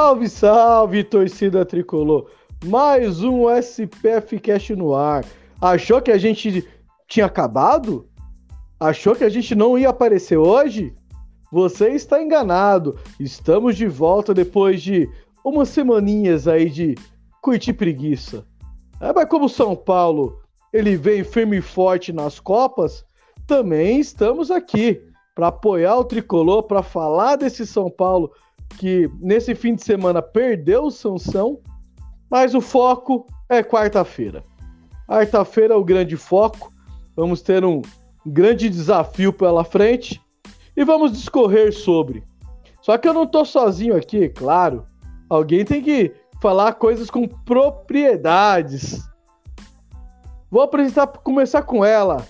Salve, salve, torcida tricolor! Mais um SPF Cast no ar. Achou que a gente tinha acabado? Achou que a gente não ia aparecer hoje? Você está enganado. Estamos de volta depois de umas semaninhas aí de curtir preguiça. É, mas como São Paulo ele vem firme e forte nas Copas, também estamos aqui para apoiar o tricolor, para falar desse São Paulo que nesse fim de semana perdeu o Sansão, mas o foco é quarta-feira. Quarta-feira é o grande foco. Vamos ter um grande desafio pela frente e vamos discorrer sobre. Só que eu não estou sozinho aqui, claro. Alguém tem que falar coisas com propriedades. Vou apresentar, começar com ela.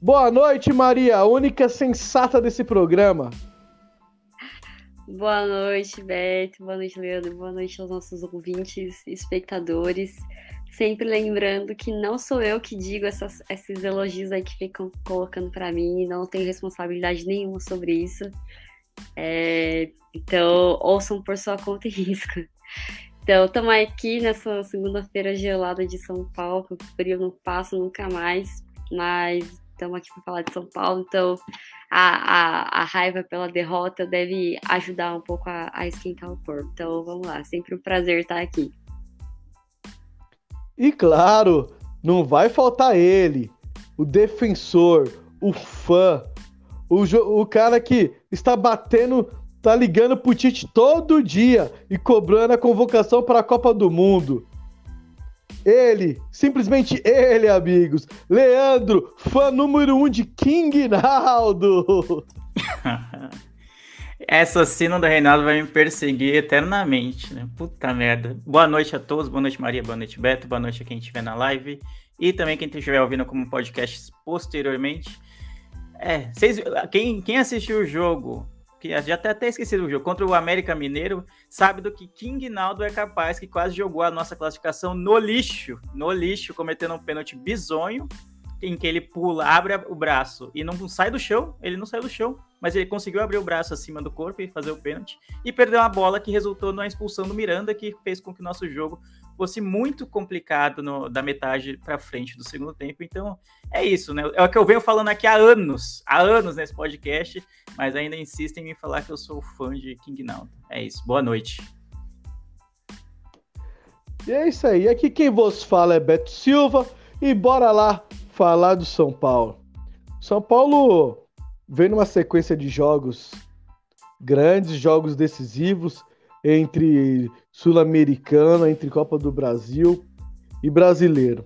Boa noite, Maria, a única sensata desse programa. Boa noite, Beto. Boa noite, Leandro. Boa noite aos nossos ouvintes, espectadores. Sempre lembrando que não sou eu que digo essas, esses elogios aí que ficam colocando para mim, não tenho responsabilidade nenhuma sobre isso. É, então, ouçam por sua conta e risco. Então, estamos aqui nessa segunda-feira gelada de São Paulo, que o frio não passa nunca mais, mas estamos aqui para falar de São Paulo, então a, a, a, raiva pela derrota deve ajudar um pouco a, a esquentar o corpo. Então vamos lá, sempre um prazer estar aqui. E claro, não vai faltar ele, o defensor, o fã, o, o cara que está batendo, tá ligando pro Tite todo dia e cobrando a convocação para a Copa do Mundo. Ele, simplesmente ele, amigos. Leandro, fã número um de King Naldo. Essa cena do Reinaldo vai me perseguir eternamente, né? Puta merda. Boa noite a todos, boa noite Maria, boa noite Beto, boa noite a quem estiver na live e também quem estiver ouvindo como podcast posteriormente. É, vocês, quem, quem assistiu o jogo que já até, até esqueci do jogo, contra o América Mineiro, sabe do que King Naldo é capaz, que quase jogou a nossa classificação no lixo, no lixo, cometendo um pênalti bizonho, em que ele pula, abre o braço e não sai do chão, ele não saiu do chão, mas ele conseguiu abrir o braço acima do corpo e fazer o pênalti, e perdeu uma bola que resultou na expulsão do Miranda, que fez com que o nosso jogo fosse muito complicado no, da metade para frente do segundo tempo. Então, é isso, né? É o que eu venho falando aqui há anos, há anos nesse podcast, mas ainda insistem em me falar que eu sou fã de King Now. É isso. Boa noite. E é isso aí. Aqui quem vos fala é Beto Silva e bora lá falar do São Paulo. São Paulo vem numa sequência de jogos grandes, jogos decisivos entre Sul-Americana, entre Copa do Brasil e Brasileiro.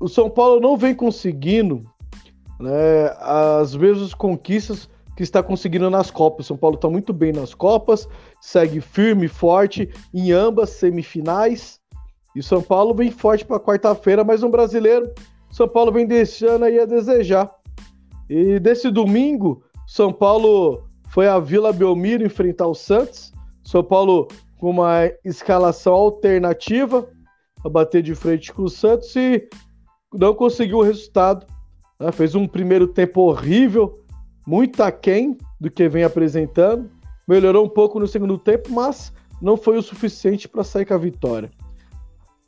O São Paulo não vem conseguindo né, as mesmas conquistas que está conseguindo nas Copas. São Paulo está muito bem nas Copas, segue firme e forte em ambas semifinais. E São Paulo vem forte para quarta-feira, mas um brasileiro, São Paulo vem deixando aí a desejar. E desse domingo, São Paulo foi a Vila Belmiro enfrentar o Santos. São Paulo com uma escalação alternativa a bater de frente com o Santos e não conseguiu o resultado. Né? Fez um primeiro tempo horrível, muito aquém do que vem apresentando. Melhorou um pouco no segundo tempo, mas não foi o suficiente para sair com a vitória.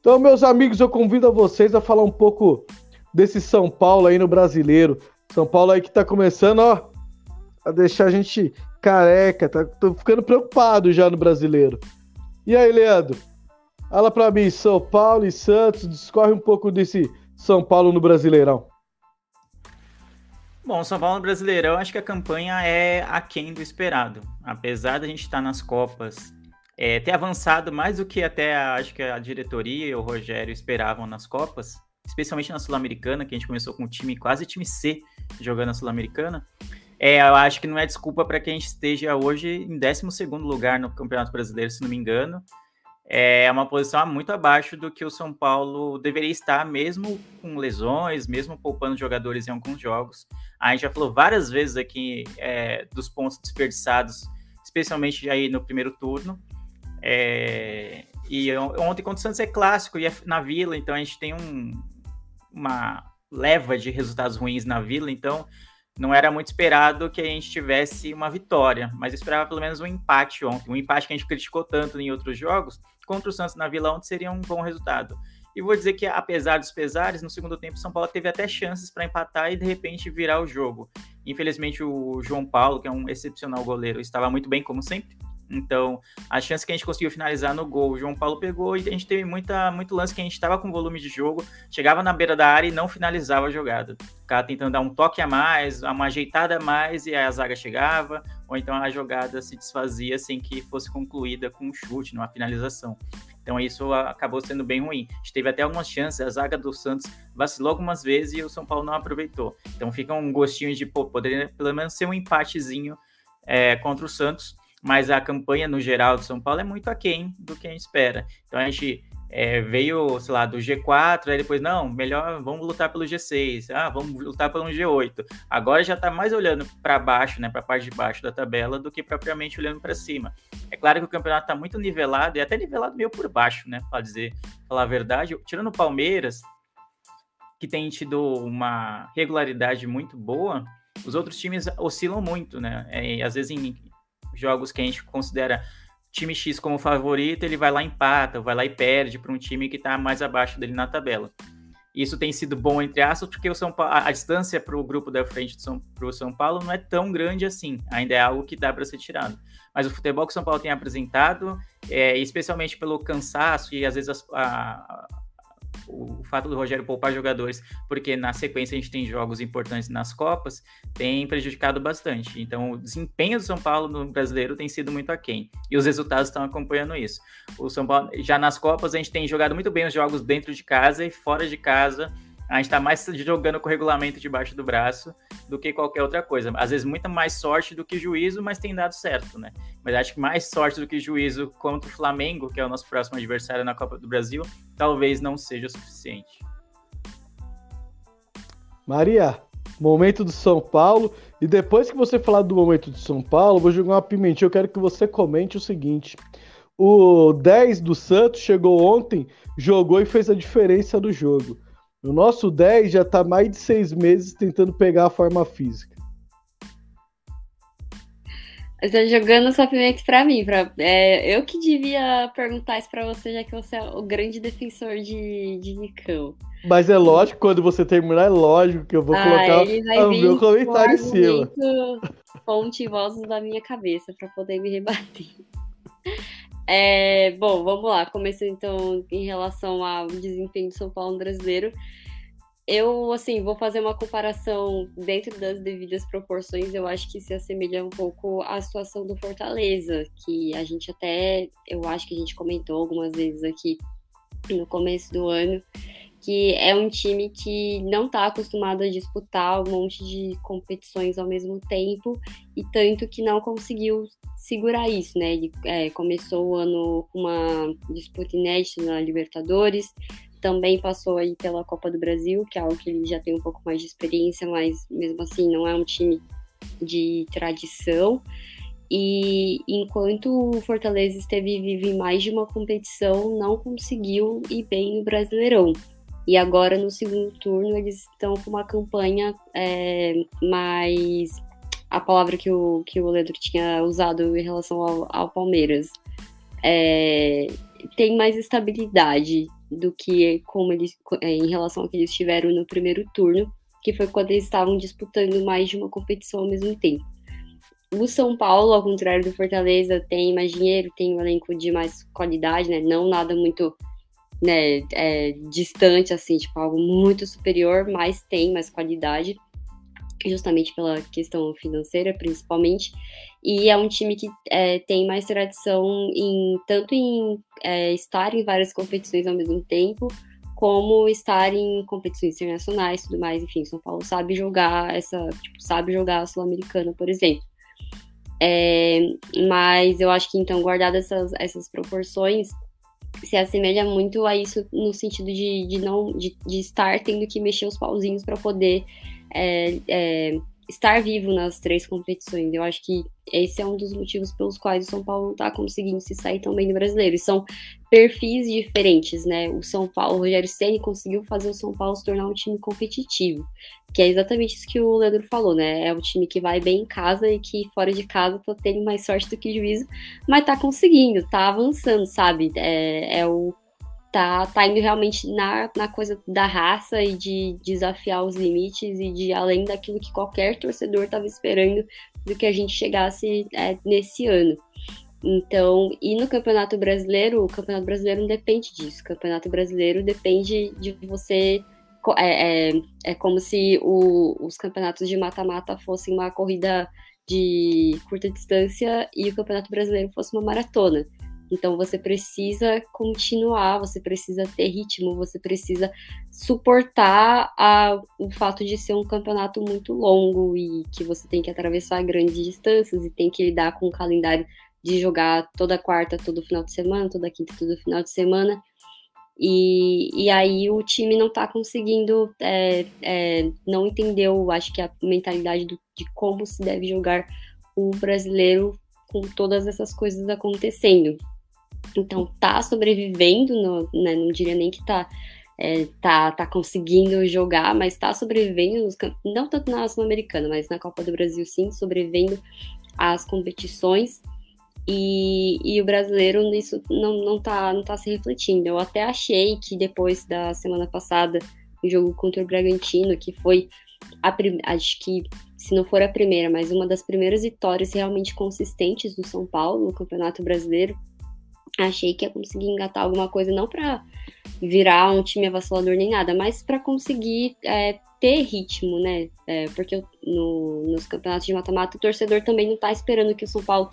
Então, meus amigos, eu convido a vocês a falar um pouco desse São Paulo aí no brasileiro. São Paulo aí que está começando, ó, a deixar a gente careca, tá, tô ficando preocupado já no brasileiro. E aí, Leandro? Fala pra mim, São Paulo e Santos, discorre um pouco desse São Paulo no Brasileirão. Bom, São Paulo no Brasileirão, acho que a campanha é aquém do esperado. Apesar da gente estar nas Copas, é, ter avançado mais do que até a, acho que a diretoria e o Rogério esperavam nas Copas, especialmente na Sul-Americana, que a gente começou com um time quase time C jogando a Sul-Americana. É, eu acho que não é desculpa para que a gente esteja hoje em 12 lugar no Campeonato Brasileiro, se não me engano. É uma posição muito abaixo do que o São Paulo deveria estar, mesmo com lesões, mesmo poupando jogadores em alguns jogos. A gente já falou várias vezes aqui é, dos pontos desperdiçados, especialmente aí no primeiro turno. É, e ontem contra o Santos é clássico e é na Vila, então a gente tem um, uma leva de resultados ruins na Vila, então não era muito esperado que a gente tivesse uma vitória, mas esperava pelo menos um empate ontem. Um empate que a gente criticou tanto em outros jogos, contra o Santos na Vila ontem seria um bom resultado. E vou dizer que, apesar dos pesares, no segundo tempo, São Paulo teve até chances para empatar e de repente virar o jogo. Infelizmente, o João Paulo, que é um excepcional goleiro, estava muito bem, como sempre. Então, a chance que a gente conseguiu finalizar no gol, o João Paulo pegou e a gente teve muita, muito lance que a gente estava com volume de jogo, chegava na beira da área e não finalizava a jogada. O cara tentando dar um toque a mais, uma ajeitada a mais e a zaga chegava, ou então a jogada se desfazia sem que fosse concluída com um chute, numa finalização. Então isso acabou sendo bem ruim. A gente teve até algumas chances, a zaga do Santos vacilou algumas vezes e o São Paulo não aproveitou. Então fica um gostinho de, pô, poderia pelo menos ser um empatezinho é, contra o Santos mas a campanha no geral do São Paulo é muito aquém do que a gente espera. Então a gente é, veio, sei lá, do G4, aí depois, não, melhor, vamos lutar pelo G6, ah, vamos lutar pelo G8. Agora já está mais olhando para baixo, né, para a parte de baixo da tabela, do que propriamente olhando para cima. É claro que o campeonato está muito nivelado, e até nivelado meio por baixo, né, para dizer, falar a verdade. Tirando o Palmeiras, que tem tido uma regularidade muito boa, os outros times oscilam muito, né, é, às vezes em jogos que a gente considera time X como favorito, ele vai lá empata, vai lá e perde para um time que está mais abaixo dele na tabela. Isso tem sido bom, entre aspas, porque o São Paulo, a, a distância para o grupo da frente para o São Paulo não é tão grande assim. Ainda é algo que dá para ser tirado. Mas o futebol que o São Paulo tem apresentado, é, especialmente pelo cansaço e às vezes a, o, fato do Rogério poupar jogadores, porque na sequência a gente tem jogos importantes nas Copas, tem prejudicado bastante. Então, o desempenho do São Paulo no brasileiro tem sido muito aquém. E os resultados estão acompanhando isso. O São Paulo, já nas Copas, a gente tem jogado muito bem os jogos dentro de casa e fora de casa a gente está mais jogando com o regulamento debaixo do braço do que qualquer outra coisa. Às vezes, muita mais sorte do que juízo, mas tem dado certo, né? Mas acho que mais sorte do que juízo contra o Flamengo, que é o nosso próximo adversário na Copa do Brasil, talvez não seja o suficiente. Maria, momento do São Paulo. E depois que você falar do momento do São Paulo, vou jogar uma pimentinha. Eu quero que você comente o seguinte. O 10 do Santos chegou ontem, jogou e fez a diferença do jogo. O nosso 10 já está mais de seis meses tentando pegar a forma física. Você tá jogando sofrimento para mim. Pra, é, eu que devia perguntar isso para você, já que você é o grande defensor de, de Nicão. Mas é lógico, quando você terminar, é lógico que eu vou ah, colocar o meu comentário em cima. Fonte e vozes da minha cabeça para poder me rebater. É, bom, vamos lá. Começando então em relação ao desempenho do São Paulo brasileiro. Eu, assim, vou fazer uma comparação dentro das devidas proporções. Eu acho que se assemelha um pouco à situação do Fortaleza, que a gente até, eu acho que a gente comentou algumas vezes aqui no começo do ano, que é um time que não está acostumado a disputar um monte de competições ao mesmo tempo e tanto que não conseguiu segurar isso, né? Ele é, começou o ano com uma disputa inédita na Libertadores, também passou aí pela Copa do Brasil, que é algo que ele já tem um pouco mais de experiência, mas mesmo assim não é um time de tradição. E enquanto o Fortaleza esteve vivo em mais de uma competição, não conseguiu ir bem no Brasileirão. E agora no segundo turno eles estão com uma campanha é, mais a palavra que o, que o Leandro tinha usado em relação ao, ao Palmeiras. É, tem mais estabilidade do que como eles em relação ao que eles tiveram no primeiro turno, que foi quando eles estavam disputando mais de uma competição ao mesmo tempo. O São Paulo, ao contrário do Fortaleza, tem mais dinheiro, tem um elenco de mais qualidade, né? Não nada muito né, é, distante, assim, tipo, algo muito superior, mas tem mais qualidade justamente pela questão financeira, principalmente. E é um time que é, tem mais tradição em tanto em é, estar em várias competições ao mesmo tempo, como estar em competições internacionais, tudo mais, enfim, São Paulo sabe jogar essa, tipo, sabe jogar a sul-americana, por exemplo. É, mas eu acho que então guardar essas, essas proporções se assemelha muito a isso no sentido de, de não de, de estar tendo que mexer os pauzinhos para poder é, é, estar vivo nas três competições. Eu acho que esse é um dos motivos pelos quais o São Paulo não está conseguindo se sair tão bem do brasileiro. E são perfis diferentes, né? O São Paulo, o Rogério Ceni conseguiu fazer o São Paulo se tornar um time competitivo, que é exatamente isso que o Leandro falou, né? É um time que vai bem em casa e que fora de casa tá tendo mais sorte do que juízo, mas tá conseguindo, tá avançando, sabe? É, é o tá, tá indo realmente na, na coisa da raça e de desafiar os limites e de além daquilo que qualquer torcedor estava esperando do que a gente chegasse é, nesse ano. Então, e no Campeonato Brasileiro, o Campeonato Brasileiro não depende disso. O Campeonato Brasileiro depende de você. É, é, é como se o, os campeonatos de mata-mata fossem uma corrida de curta distância e o Campeonato Brasileiro fosse uma maratona. Então você precisa continuar, você precisa ter ritmo, você precisa suportar a, o fato de ser um campeonato muito longo e que você tem que atravessar grandes distâncias e tem que lidar com o calendário de jogar toda quarta, todo final de semana, toda quinta, todo final de semana. E, e aí o time não está conseguindo, é, é, não entendeu, acho que a mentalidade do, de como se deve jogar o brasileiro com todas essas coisas acontecendo. Então, tá sobrevivendo, no, né, não diria nem que tá, é, tá, tá conseguindo jogar, mas tá sobrevivendo, nos, não tanto na Sul-Americana, mas na Copa do Brasil sim, sobrevivendo às competições. E, e o brasileiro nisso não, não, tá, não tá se refletindo. Eu até achei que depois da semana passada, o jogo contra o Bragantino, que foi a acho que se não for a primeira, mas uma das primeiras vitórias realmente consistentes do São Paulo no Campeonato Brasileiro, achei que ia conseguir engatar alguma coisa, não para virar um time avassalador nem nada, mas para conseguir é, ter ritmo, né? É, porque no, nos campeonatos de mata-mata o torcedor também não tá esperando que o São Paulo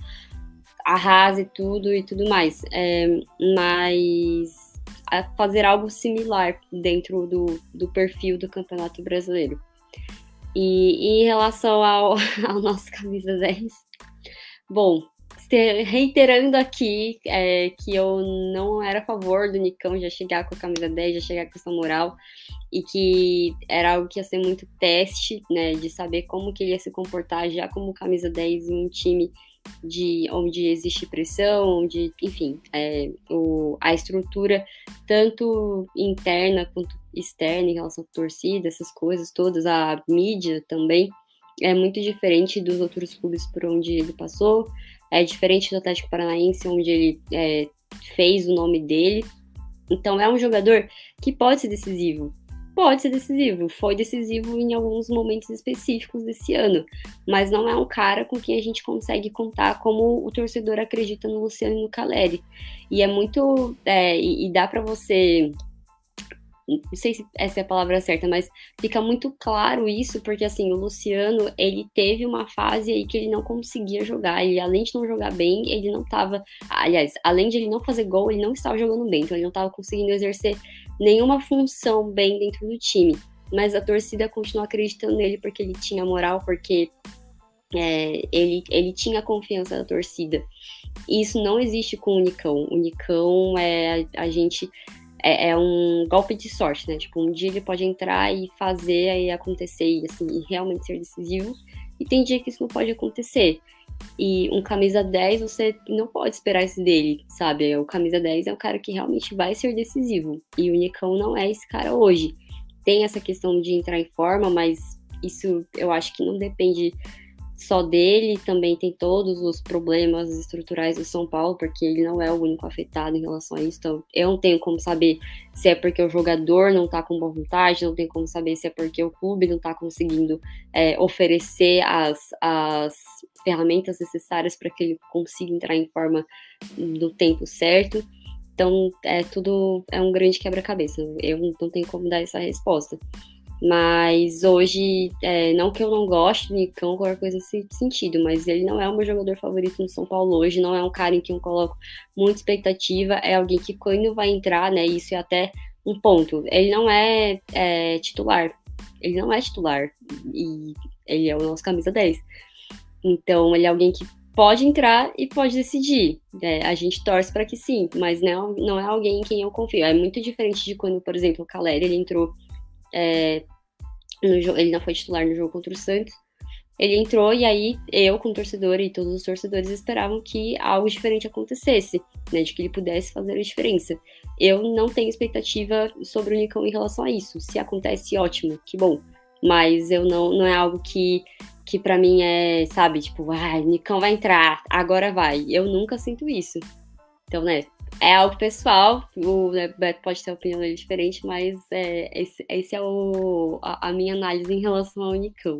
arrase tudo e tudo mais. É, mas fazer algo similar dentro do, do perfil do Campeonato Brasileiro. E, e em relação ao, ao nosso camisa 10, bom, reiterando aqui é, que eu não era a favor do Nicão já chegar com a camisa 10, já chegar com essa moral, e que era algo que ia ser muito teste, né, de saber como que ele ia se comportar já como camisa 10 em um time de onde existe pressão, onde, enfim, é, o, a estrutura tanto interna quanto externa em relação à torcida, essas coisas todas, a mídia também, é muito diferente dos outros clubes por onde ele passou, é diferente do Atlético Paranaense, onde ele é, fez o nome dele. Então é um jogador que pode ser decisivo. Pode ser decisivo, foi decisivo em alguns momentos específicos desse ano, mas não é um cara com quem a gente consegue contar como o torcedor acredita no Luciano e no Caleri. E é muito. É, e, e dá para você não sei se essa é a palavra certa, mas fica muito claro isso, porque assim, o Luciano, ele teve uma fase aí que ele não conseguia jogar, ele além de não jogar bem, ele não estava, aliás, além de ele não fazer gol, ele não estava jogando bem, então ele não estava conseguindo exercer nenhuma função bem dentro do time. Mas a torcida continua acreditando nele porque ele tinha moral, porque é, ele, ele tinha a confiança da torcida. E isso não existe com o Nicão. O Nicão é a, a gente é, é, um golpe de sorte, né? Tipo, um dia ele pode entrar e fazer aí acontecer e, assim, e realmente ser decisivo, e tem dia que isso não pode acontecer. E um camisa 10, você não pode esperar isso dele, sabe? O camisa 10 é o cara que realmente vai ser decisivo. E o Nicão não é esse cara hoje. Tem essa questão de entrar em forma, mas isso eu acho que não depende só dele, também tem todos os problemas estruturais do São Paulo, porque ele não é o único afetado em relação a isso. Então, eu não tenho como saber se é porque o jogador não tá com boa vontade, não tenho como saber se é porque o clube não tá conseguindo é, oferecer as, as ferramentas necessárias para que ele consiga entrar em forma no tempo certo. Então, é tudo é um grande quebra-cabeça. Eu não tenho como dar essa resposta. Mas hoje, é, não que eu não goste do Nicão, qualquer coisa nesse sentido, mas ele não é o meu jogador favorito no São Paulo hoje, não é um cara em quem eu coloco muita expectativa, é alguém que quando vai entrar, né, isso é até um ponto. Ele não é, é, titular. Ele não é titular. E ele é o nosso camisa 10. Então, ele é alguém que pode entrar e pode decidir. É, a gente torce para que sim, mas não, não é alguém em quem eu confio. É muito diferente de quando, por exemplo, o Caleri ele entrou. É, no, ele não foi titular no jogo contra o Santos. Ele entrou e aí eu, como torcedor, e todos os torcedores esperavam que algo diferente acontecesse, né? De que ele pudesse fazer a diferença. Eu não tenho expectativa sobre o Nicão em relação a isso. Se acontece, ótimo, que bom. Mas eu não, não é algo que, que para mim é, sabe, tipo, ah, Nicão vai entrar, agora vai. Eu nunca sinto isso. Então, né, é algo pessoal, o né, Beto pode ter opinião diferente, mas é, esse, esse é o, a, a minha análise em relação ao Nicão.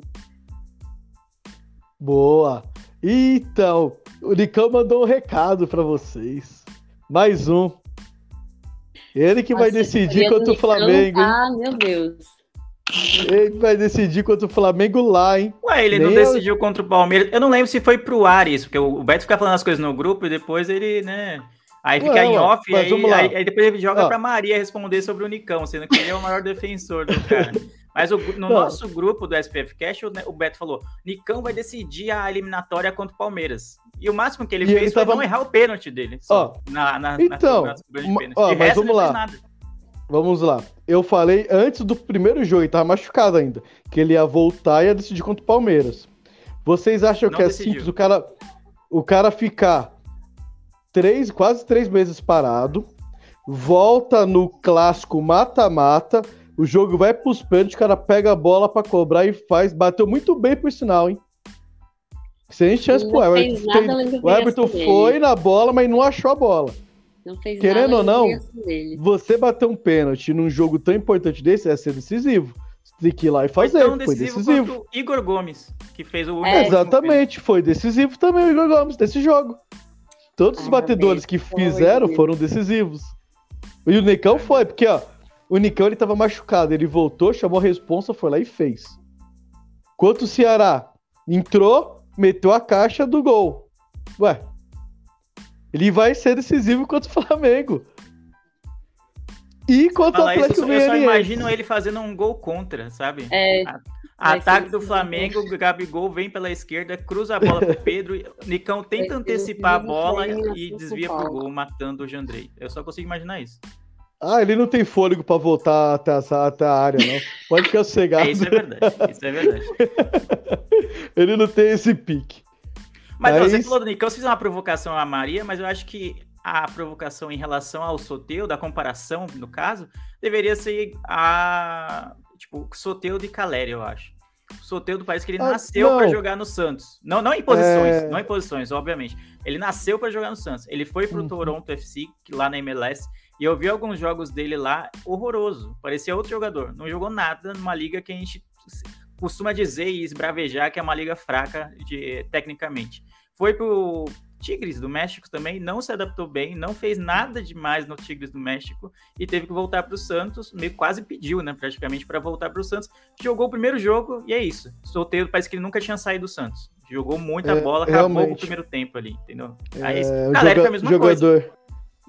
Boa! Então, o Nicão mandou um recado para vocês. Mais um. Ele que vai decidir contra o Flamengo. Ah, meu Deus. Ele vai decidir contra o Flamengo lá, hein? Ué, ele Nem não decidiu eu... contra o Palmeiras. Eu não lembro se foi pro ar isso, porque o Beto fica falando as coisas no grupo e depois ele, né? Aí fica em off e aí, aí, aí, depois ele joga para Maria responder sobre o Nicão, sendo que ele é o maior defensor do cara. Mas o, no nosso grupo do SPF Cash, o, o, Beto falou: Nicão vai decidir a eliminatória contra o Palmeiras. E o máximo que ele e fez ele foi tava... não errar o pênalti dele. Ó, na, na, então, na ó, mas vamos lá. Vamos lá. Eu falei antes do primeiro jogo, e tava machucado ainda, que ele ia voltar e ia decidir contra o Palmeiras. Vocês acham não que é decidiu. simples o cara, o cara ficar três, quase três meses parado, volta no clássico mata-mata, o jogo vai pros pênaltis, o cara pega a bola para cobrar e faz. Bateu muito bem por sinal, hein? Sem chance pro Everton. Tem, o Everton foi na bola, mas não achou a bola. Não fez Querendo ou não, você bater um pênalti num jogo tão importante desse é ser decisivo. Você tem que ir lá e fazer. Foi, foi decisivo. Igor Gomes, que fez o. É. Exatamente, foi decisivo também o Igor Gomes desse jogo. Todos os batedores que fizeram foram decisivos. E o Necão foi, porque, ó, o Nicão ele tava machucado, ele voltou, chamou a responsa, foi lá e fez. Quanto o Ceará entrou, meteu a caixa do gol. Ué, ele vai ser decisivo contra o Flamengo. E contra o Atlético isso, Eu só imagino ele fazendo um gol contra, sabe? É. A, ataque do Flamengo, o Gabigol vem pela esquerda, cruza a bola pro Pedro, Nicão tenta antecipar a bola e desvia pro gol, matando o Jandrei. Eu só consigo imaginar isso. Ah, ele não tem fôlego para voltar até, essa, até a área, não. Pode ficar sossegado. É, isso é verdade. Isso é verdade. ele não tem esse pique. Mas, mas... Não, você falou do Nicão, você fez uma provocação à Maria, mas eu acho que a provocação em relação ao Soteu, da comparação, no caso, deveria ser a. Tipo, Soteu de Caleri, eu acho. O Soteu do país que ele ah, nasceu para jogar no Santos. Não, não em posições, é... não em posições, obviamente. Ele nasceu para jogar no Santos. Ele foi pro uhum. Toronto FC, lá na MLS, e eu vi alguns jogos dele lá, horroroso. Parecia outro jogador. Não jogou nada numa liga que a gente costuma dizer e esbravejar que é uma liga fraca de, tecnicamente. Foi pro Tigres do México também, não se adaptou bem, não fez nada demais no Tigres do México e teve que voltar para o Santos, meio quase pediu, né, praticamente para voltar para o Santos. Jogou o primeiro jogo e é isso. Solteiro, parece que ele nunca tinha saído do Santos. Jogou muita é, bola, acabou realmente. o primeiro tempo ali, entendeu? Aí, é, galera, joga, a mesma jogador, coisa.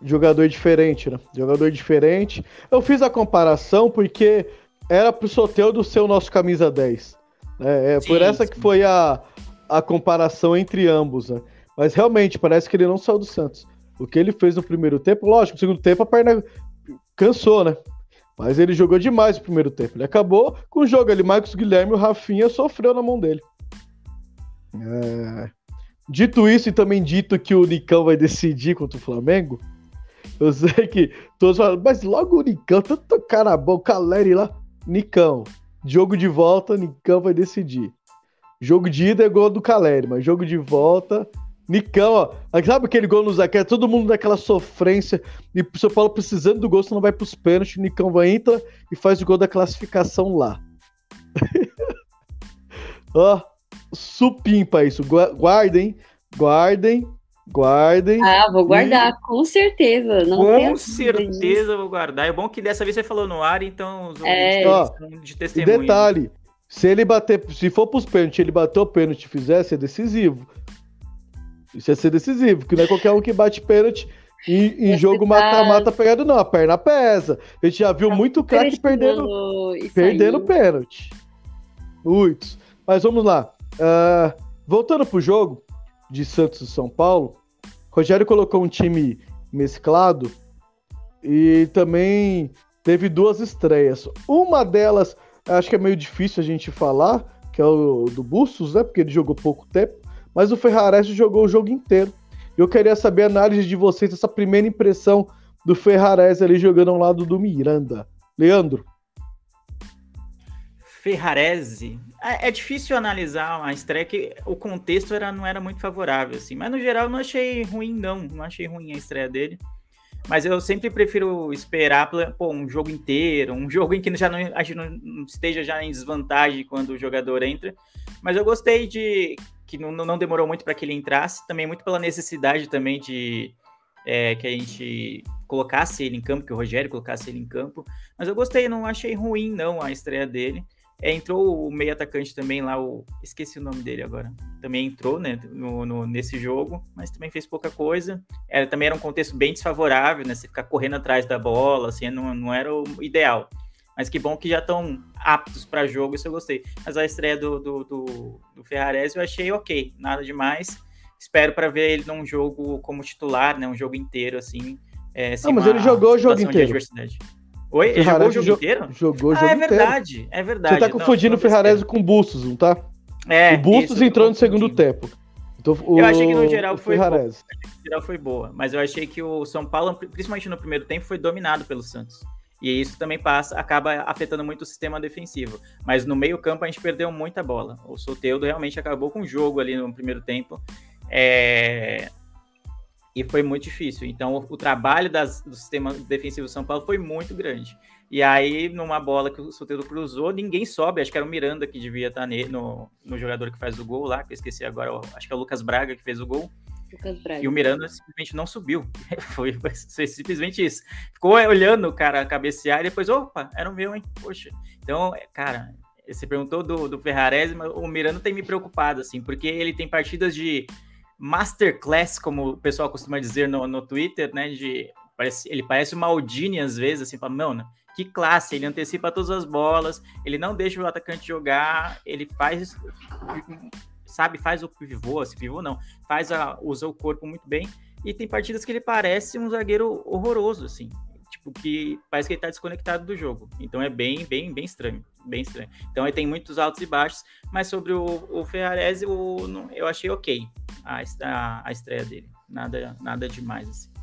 Jogador diferente, né? Jogador diferente. Eu fiz a comparação porque era pro Soteldo ser o nosso camisa 10. Né? É sim, por essa sim. que foi a, a comparação entre ambos, né? Mas realmente, parece que ele não saiu do Santos. O que ele fez no primeiro tempo, lógico, no segundo tempo a perna cansou, né? Mas ele jogou demais no primeiro tempo. Ele acabou com o jogo ali. Marcos Guilherme o Rafinha sofreu na mão dele. É... Dito isso, e também dito que o Nicão vai decidir contra o Flamengo, eu sei que todos falam, mas logo o Nicão, tanto cara bom, o Caleri lá, Nicão. Jogo de volta, Nicão vai decidir. Jogo de ida é gol do Caleri, mas jogo de volta, Nicão, ó. Sabe aquele gol no Zaquer? Todo mundo naquela sofrência. E o São Paulo precisando do gol, senão vai pros pênaltis. O Nicão vai entra e faz o gol da classificação lá. ó, supimpa isso. Guardem, guardem Guardem. Ah, vou guardar, e... com certeza. Não com certeza vou guardar. É bom que dessa vez você falou no ar, então os é... de testemunho. Detalhe, se ele bater, se for pros pênaltis, ele bater o pênalti e fizer, é decisivo. Isso é ser decisivo, que não é qualquer um que bate pênalti em, em jogo mata-mata pegado, não. A perna pesa. A gente já viu tá muito craque perdendo, perdendo pênalti. Muitos. Mas vamos lá. Uh, voltando pro jogo de Santos e São Paulo, Rogério colocou um time mesclado e também teve duas estreias. Uma delas, acho que é meio difícil a gente falar, que é o do Bustos, né? Porque ele jogou pouco tempo, mas o Ferrares jogou o jogo inteiro. Eu queria saber a análise de vocês, essa primeira impressão do Ferrares ali jogando ao lado do Miranda. Leandro. Ferrarese. É, é, difícil analisar a estreia, que o contexto era, não era muito favorável, assim. Mas no geral não achei ruim, não. Não achei ruim a estreia dele. Mas eu sempre prefiro esperar pô, um jogo inteiro, um jogo em que já não, a gente não esteja já em desvantagem quando o jogador entra. Mas eu gostei de que não, não demorou muito para que ele entrasse, também muito pela necessidade também de é, que a gente colocasse ele em campo, que o Rogério colocasse ele em campo. Mas eu gostei, não achei ruim não a estreia dele. É, entrou o meio atacante também lá, o, esqueci o nome dele agora. Também entrou né, no, no, nesse jogo, mas também fez pouca coisa. Era, também era um contexto bem desfavorável, né? Você ficar correndo atrás da bola, assim, não, não era o ideal. Mas que bom que já estão aptos para jogo, isso eu gostei. Mas a estreia do, do, do, do Ferrarese eu achei ok, nada demais. Espero para ver ele num jogo como titular, né? Um jogo inteiro, assim. É, não, mas ele jogou o jogo inteiro. Oi? Ele jogou o jogo inteiro? Jogou o ah, jogo é verdade, inteiro. é verdade. Você tá confundindo o Ferrarese com o Bustos, não tá? É. O Bustos entrou no segundo tempo. Então, o, eu achei que no geral foi boa. No geral foi boa, mas eu achei que o São Paulo, principalmente no primeiro tempo, foi dominado pelo Santos. E isso também passa, acaba afetando muito o sistema defensivo. Mas no meio-campo a gente perdeu muita bola. O Soteudo realmente acabou com o jogo ali no primeiro tempo. É... E foi muito difícil. Então, o, o trabalho das, do sistema defensivo do São Paulo foi muito grande. E aí, numa bola que o Soteldo cruzou, ninguém sobe. Acho que era o Miranda que devia estar no, no jogador que faz o gol lá, que eu esqueci agora. Acho que é o Lucas Braga que fez o gol. E o Miranda simplesmente não subiu. Foi, foi, simplesmente isso. Ficou olhando o cara cabecear e depois, opa, era o meu, hein? Poxa. Então, cara, você perguntou do, do Ferrarese, mas o Miranda tem me preocupado, assim, porque ele tem partidas de masterclass, como o pessoal costuma dizer no, no Twitter, né? De, parece, ele parece o Maldini às vezes, assim, fala, mano, que classe, ele antecipa todas as bolas, ele não deixa o atacante jogar, ele faz, sabe, faz o pivô, se pivô não, faz a, usa o corpo muito bem, e tem partidas que ele parece um zagueiro horroroso, assim, tipo, que parece que ele tá desconectado do jogo, então é bem, bem, bem estranho, bem estranho. Então ele tem muitos altos e baixos, mas sobre o, o Ferrarese, o, eu achei ok a, a, a estreia dele, nada, nada demais, assim.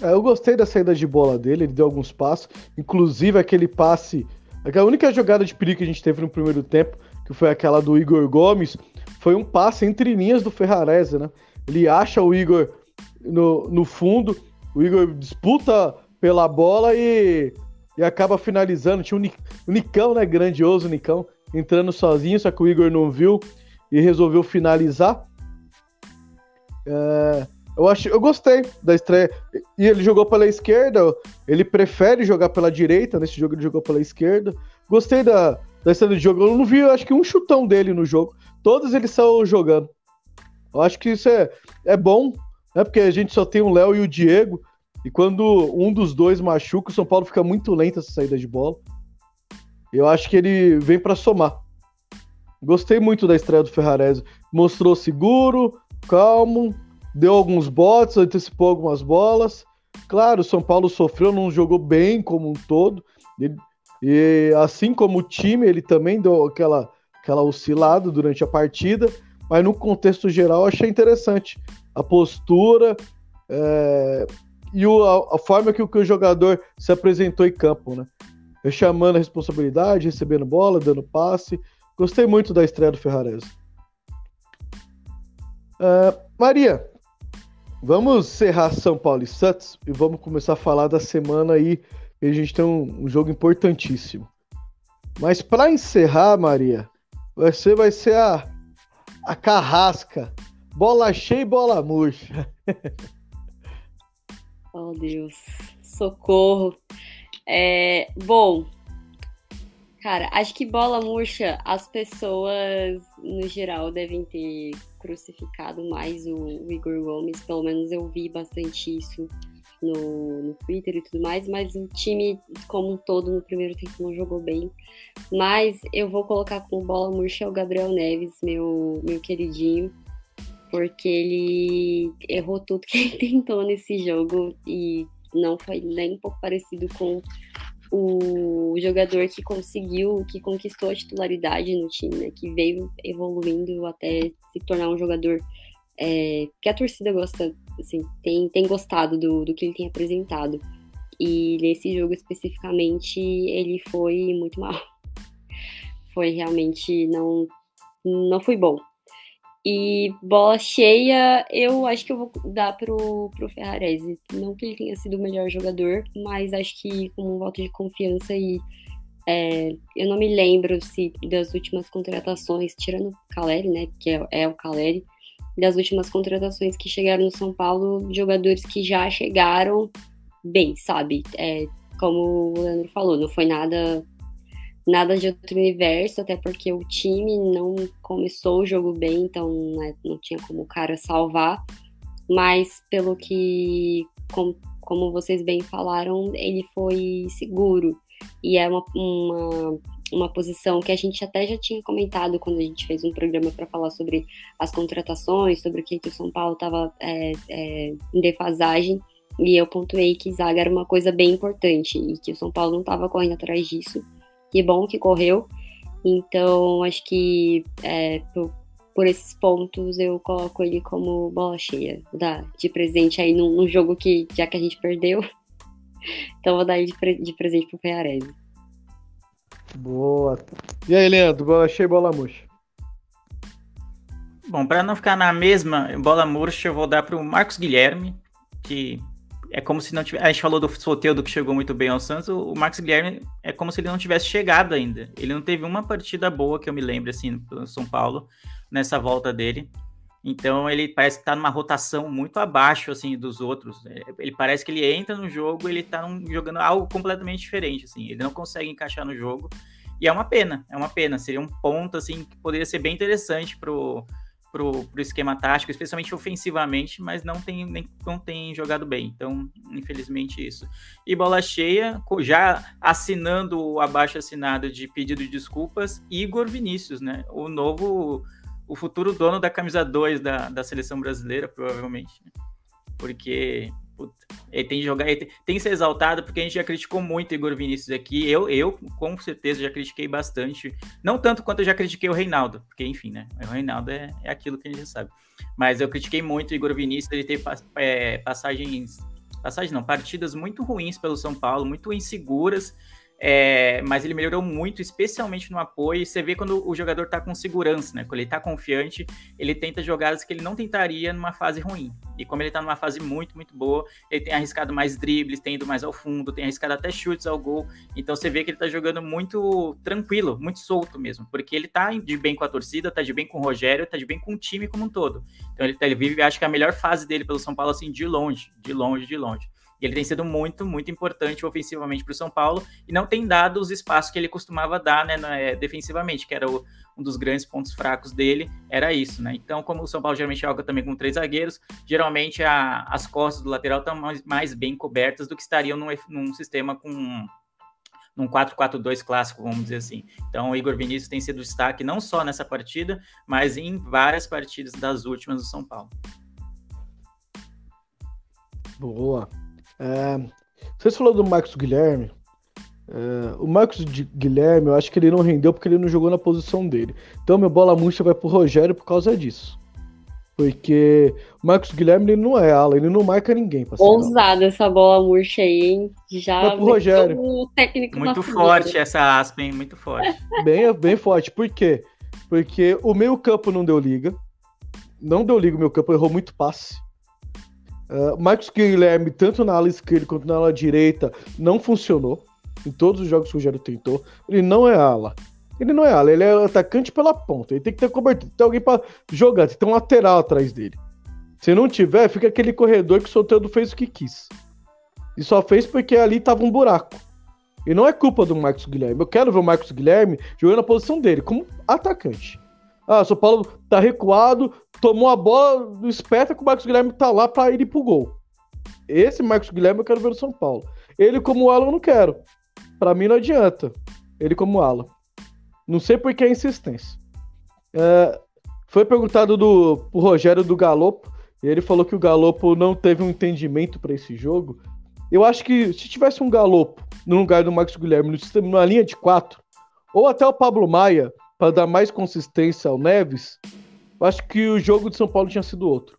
É, eu gostei da saída de bola dele, ele deu alguns passos, inclusive aquele passe, aquela única jogada de perigo que a gente teve no primeiro tempo, que foi aquela do Igor Gomes, foi um passe entre linhas do Ferrarese, né? Ele acha o Igor no, no fundo, o Igor disputa pela bola e, e acaba finalizando. Tinha o, Nicão, né? Grandioso Nicão, entrando sozinho, só que o Igor não viu e resolveu finalizar. É, eu, acho, eu gostei da estreia. E ele jogou pela esquerda, ele prefere jogar pela direita. Nesse jogo ele jogou pela esquerda. Gostei da, estreia de jogo. Eu não vi, acho que um chutão dele no jogo. Todos eles estão jogando. Eu acho que isso é, é bom, né? Porque a gente só tem o Léo e o Diego. E quando um dos dois machuca, o São Paulo fica muito lento essa saída de bola. Eu acho que ele vem para somar. Gostei muito da estreia do Ferrarese. Mostrou seguro, calmo, deu alguns botes, antecipou algumas bolas. Claro, o São Paulo sofreu, não jogou bem como um todo. E, e assim como o time, ele também deu aquela, aquela oscilada durante a partida. Mas no contexto geral, achei interessante a postura é, e o, a, a, forma que, que, o jogador se apresentou em campo, né? Chamando a responsabilidade, recebendo bola, dando passe. Gostei muito da estreia do Ferrarese. Uh, Maria, vamos encerrar São Paulo e Santos e vamos começar a falar da semana aí. E a gente tem um, um jogo importantíssimo. Mas para encerrar, Maria, você vai ser a, a carrasca. Bola cheia e bola murcha. oh, Deus. Socorro. É, bom, cara, acho que bola murcha, as pessoas no geral devem ter crucificado mais o, o Igor Gomes, pelo menos eu vi bastante isso no, no Twitter e tudo mais, mas o time como um todo no primeiro tempo não jogou bem. Mas eu vou colocar com bola murcha o Gabriel Neves, meu, meu queridinho, porque ele errou tudo que ele tentou nesse jogo e não foi nem um pouco parecido com o jogador que conseguiu, que conquistou a titularidade no time, né, que veio evoluindo até se tornar um jogador é, que a torcida gosta, assim, tem, tem gostado do, do que ele tem apresentado. E nesse jogo especificamente, ele foi muito mal. Foi realmente não não foi bom. E bola cheia, eu acho que eu vou dar pro, pro Ferrarese. Não que ele tenha sido o melhor jogador, mas acho que com um voto de confiança e é, eu não me lembro se das últimas contratações, tirando o Caleri, né? Que é, é o Caleri, das últimas contratações que chegaram no São Paulo, jogadores que já chegaram bem, sabe? É, como o Leandro falou, não foi nada nada de outro universo, até porque o time não começou o jogo bem, então né, não tinha como o cara salvar. Mas pelo que, com, como vocês bem falaram, ele foi seguro. E é uma, uma uma posição que a gente até já tinha comentado quando a gente fez um programa para falar sobre as contratações, sobre o que, o São Paulo estava é, é, em defasagem, e eu pontuei que zaga era uma coisa bem importante e que o São Paulo não estava correndo atrás disso. Que bom que correu. Então, acho que é, por, por, esses pontos eu coloco ele como bola cheia. Dar de presente aí num, num jogo que, já que a gente perdeu, então vou dar de, de presente pro Ferrarese. Boa. E aí, Leandro, bola cheia bola murcha? Bom, para não ficar na mesma bola murcha, eu vou dar para o Marcos Guilherme, que é como se não tivesse. A gente falou do Soteudo que chegou muito bem ao Santos. O Marcos Guilherme é como se ele não tivesse chegado ainda. Ele não teve uma partida boa que eu me lembro, assim, pelo São Paulo, nessa volta dele. Então ele parece estar tá numa rotação muito abaixo assim dos outros. É, ele parece que ele entra no jogo, ele está jogando algo completamente diferente assim. Ele não consegue encaixar no jogo e é uma pena, é uma pena. Seria um ponto assim que poderia ser bem interessante pro pro, pro esquema tático, especialmente ofensivamente, mas não tem nem, não tem jogado bem. Então, infelizmente isso. E bola cheia, já assinando o abaixo assinado de pedido de desculpas, Igor Vinícius, né? O novo o futuro dono da camisa 2 da, da seleção brasileira, provavelmente. Né? Porque puta, ele tem que jogar, ele tem, tem, que ser exaltado, porque a gente já criticou muito Igor Vinícius aqui. Eu, eu, com certeza, já critiquei bastante. Não tanto quanto eu já critiquei o Reinaldo, porque, enfim, né? O Reinaldo é, é aquilo que a gente sabe. Mas eu critiquei muito o Igor Vinícius, ele teve é, passagens. Passagens não, partidas muito ruins pelo São Paulo, muito inseguras. É, mas ele melhorou muito, especialmente no apoio. Você vê quando o jogador está com segurança, né? Quando ele está confiante, ele tenta jogadas que ele não tentaria numa fase ruim. E como ele está numa fase muito, muito boa, ele tem arriscado mais dribles, tem ido mais ao fundo, tem arriscado até chutes ao gol. Então você vê que ele está jogando muito tranquilo, muito solto mesmo, porque ele está de bem com a torcida, está de bem com o Rogério, está de bem com o time como um todo. Então ele, ele vive, acho que a melhor fase dele pelo São Paulo, assim, de longe, de longe, de longe. E ele tem sido muito, muito importante ofensivamente para o São Paulo e não tem dado os espaços que ele costumava dar né, né, defensivamente, que era o, um dos grandes pontos fracos dele, era isso, né? Então, como o São Paulo geralmente joga também com três zagueiros, geralmente a, as costas do lateral estão mais, mais, bem cobertas do que estariam num, num sistema com num 4-4-2 clássico, vamos dizer assim. Então, o Igor Vinícius tem sido destaque não só nessa partida, mas em várias partidas das últimas do São Paulo. Boa. É, vocês falaram do Marcos Guilherme. É, o Marcos Guilherme, eu acho que ele não rendeu porque ele não jogou na posição dele. Então, meu bola murcha vai pro Rogério por causa disso. Porque o Marcos Guilherme ele não é ala, ele não marca ninguém. Ousada essa bola murcha aí, hein? Já vai pro Rogério. o técnico Muito forte essa aspa, hein? Muito forte. Bem, bem forte. Por quê? Porque o meio campo não deu liga. Não deu liga o meu campo, errou muito passe. Uh, Marcos Guilherme, tanto na ala esquerda quanto na ala direita, não funcionou. Em todos os jogos que o Rogério tentou. Ele não é ala. Ele não é ala, ele é atacante pela ponta. Ele tem que ter cobertura, tem alguém para jogar, tem um lateral atrás dele. Se não tiver, fica aquele corredor que o Soteldo fez o que quis. E só fez porque ali tava um buraco. E não é culpa do Marcos Guilherme. Eu quero ver o Marcos Guilherme jogando na posição dele, como atacante. Ah, São Paulo tá recuado, tomou a bola, espeta que o Marcos Guilherme tá lá para ir pro gol. esse Marcos Guilherme eu quero ver no São Paulo. Ele como ala eu não quero. Para mim não adianta. Ele como ala. Não sei por que a insistência. É, foi perguntado do pro Rogério do Galopo, e ele falou que o Galopo não teve um entendimento para esse jogo. Eu acho que se tivesse um Galopo no lugar do Marcos Guilherme no numa linha de quatro, ou até o Pablo Maia, para dar mais consistência ao Neves, eu acho que o jogo de São Paulo tinha sido outro.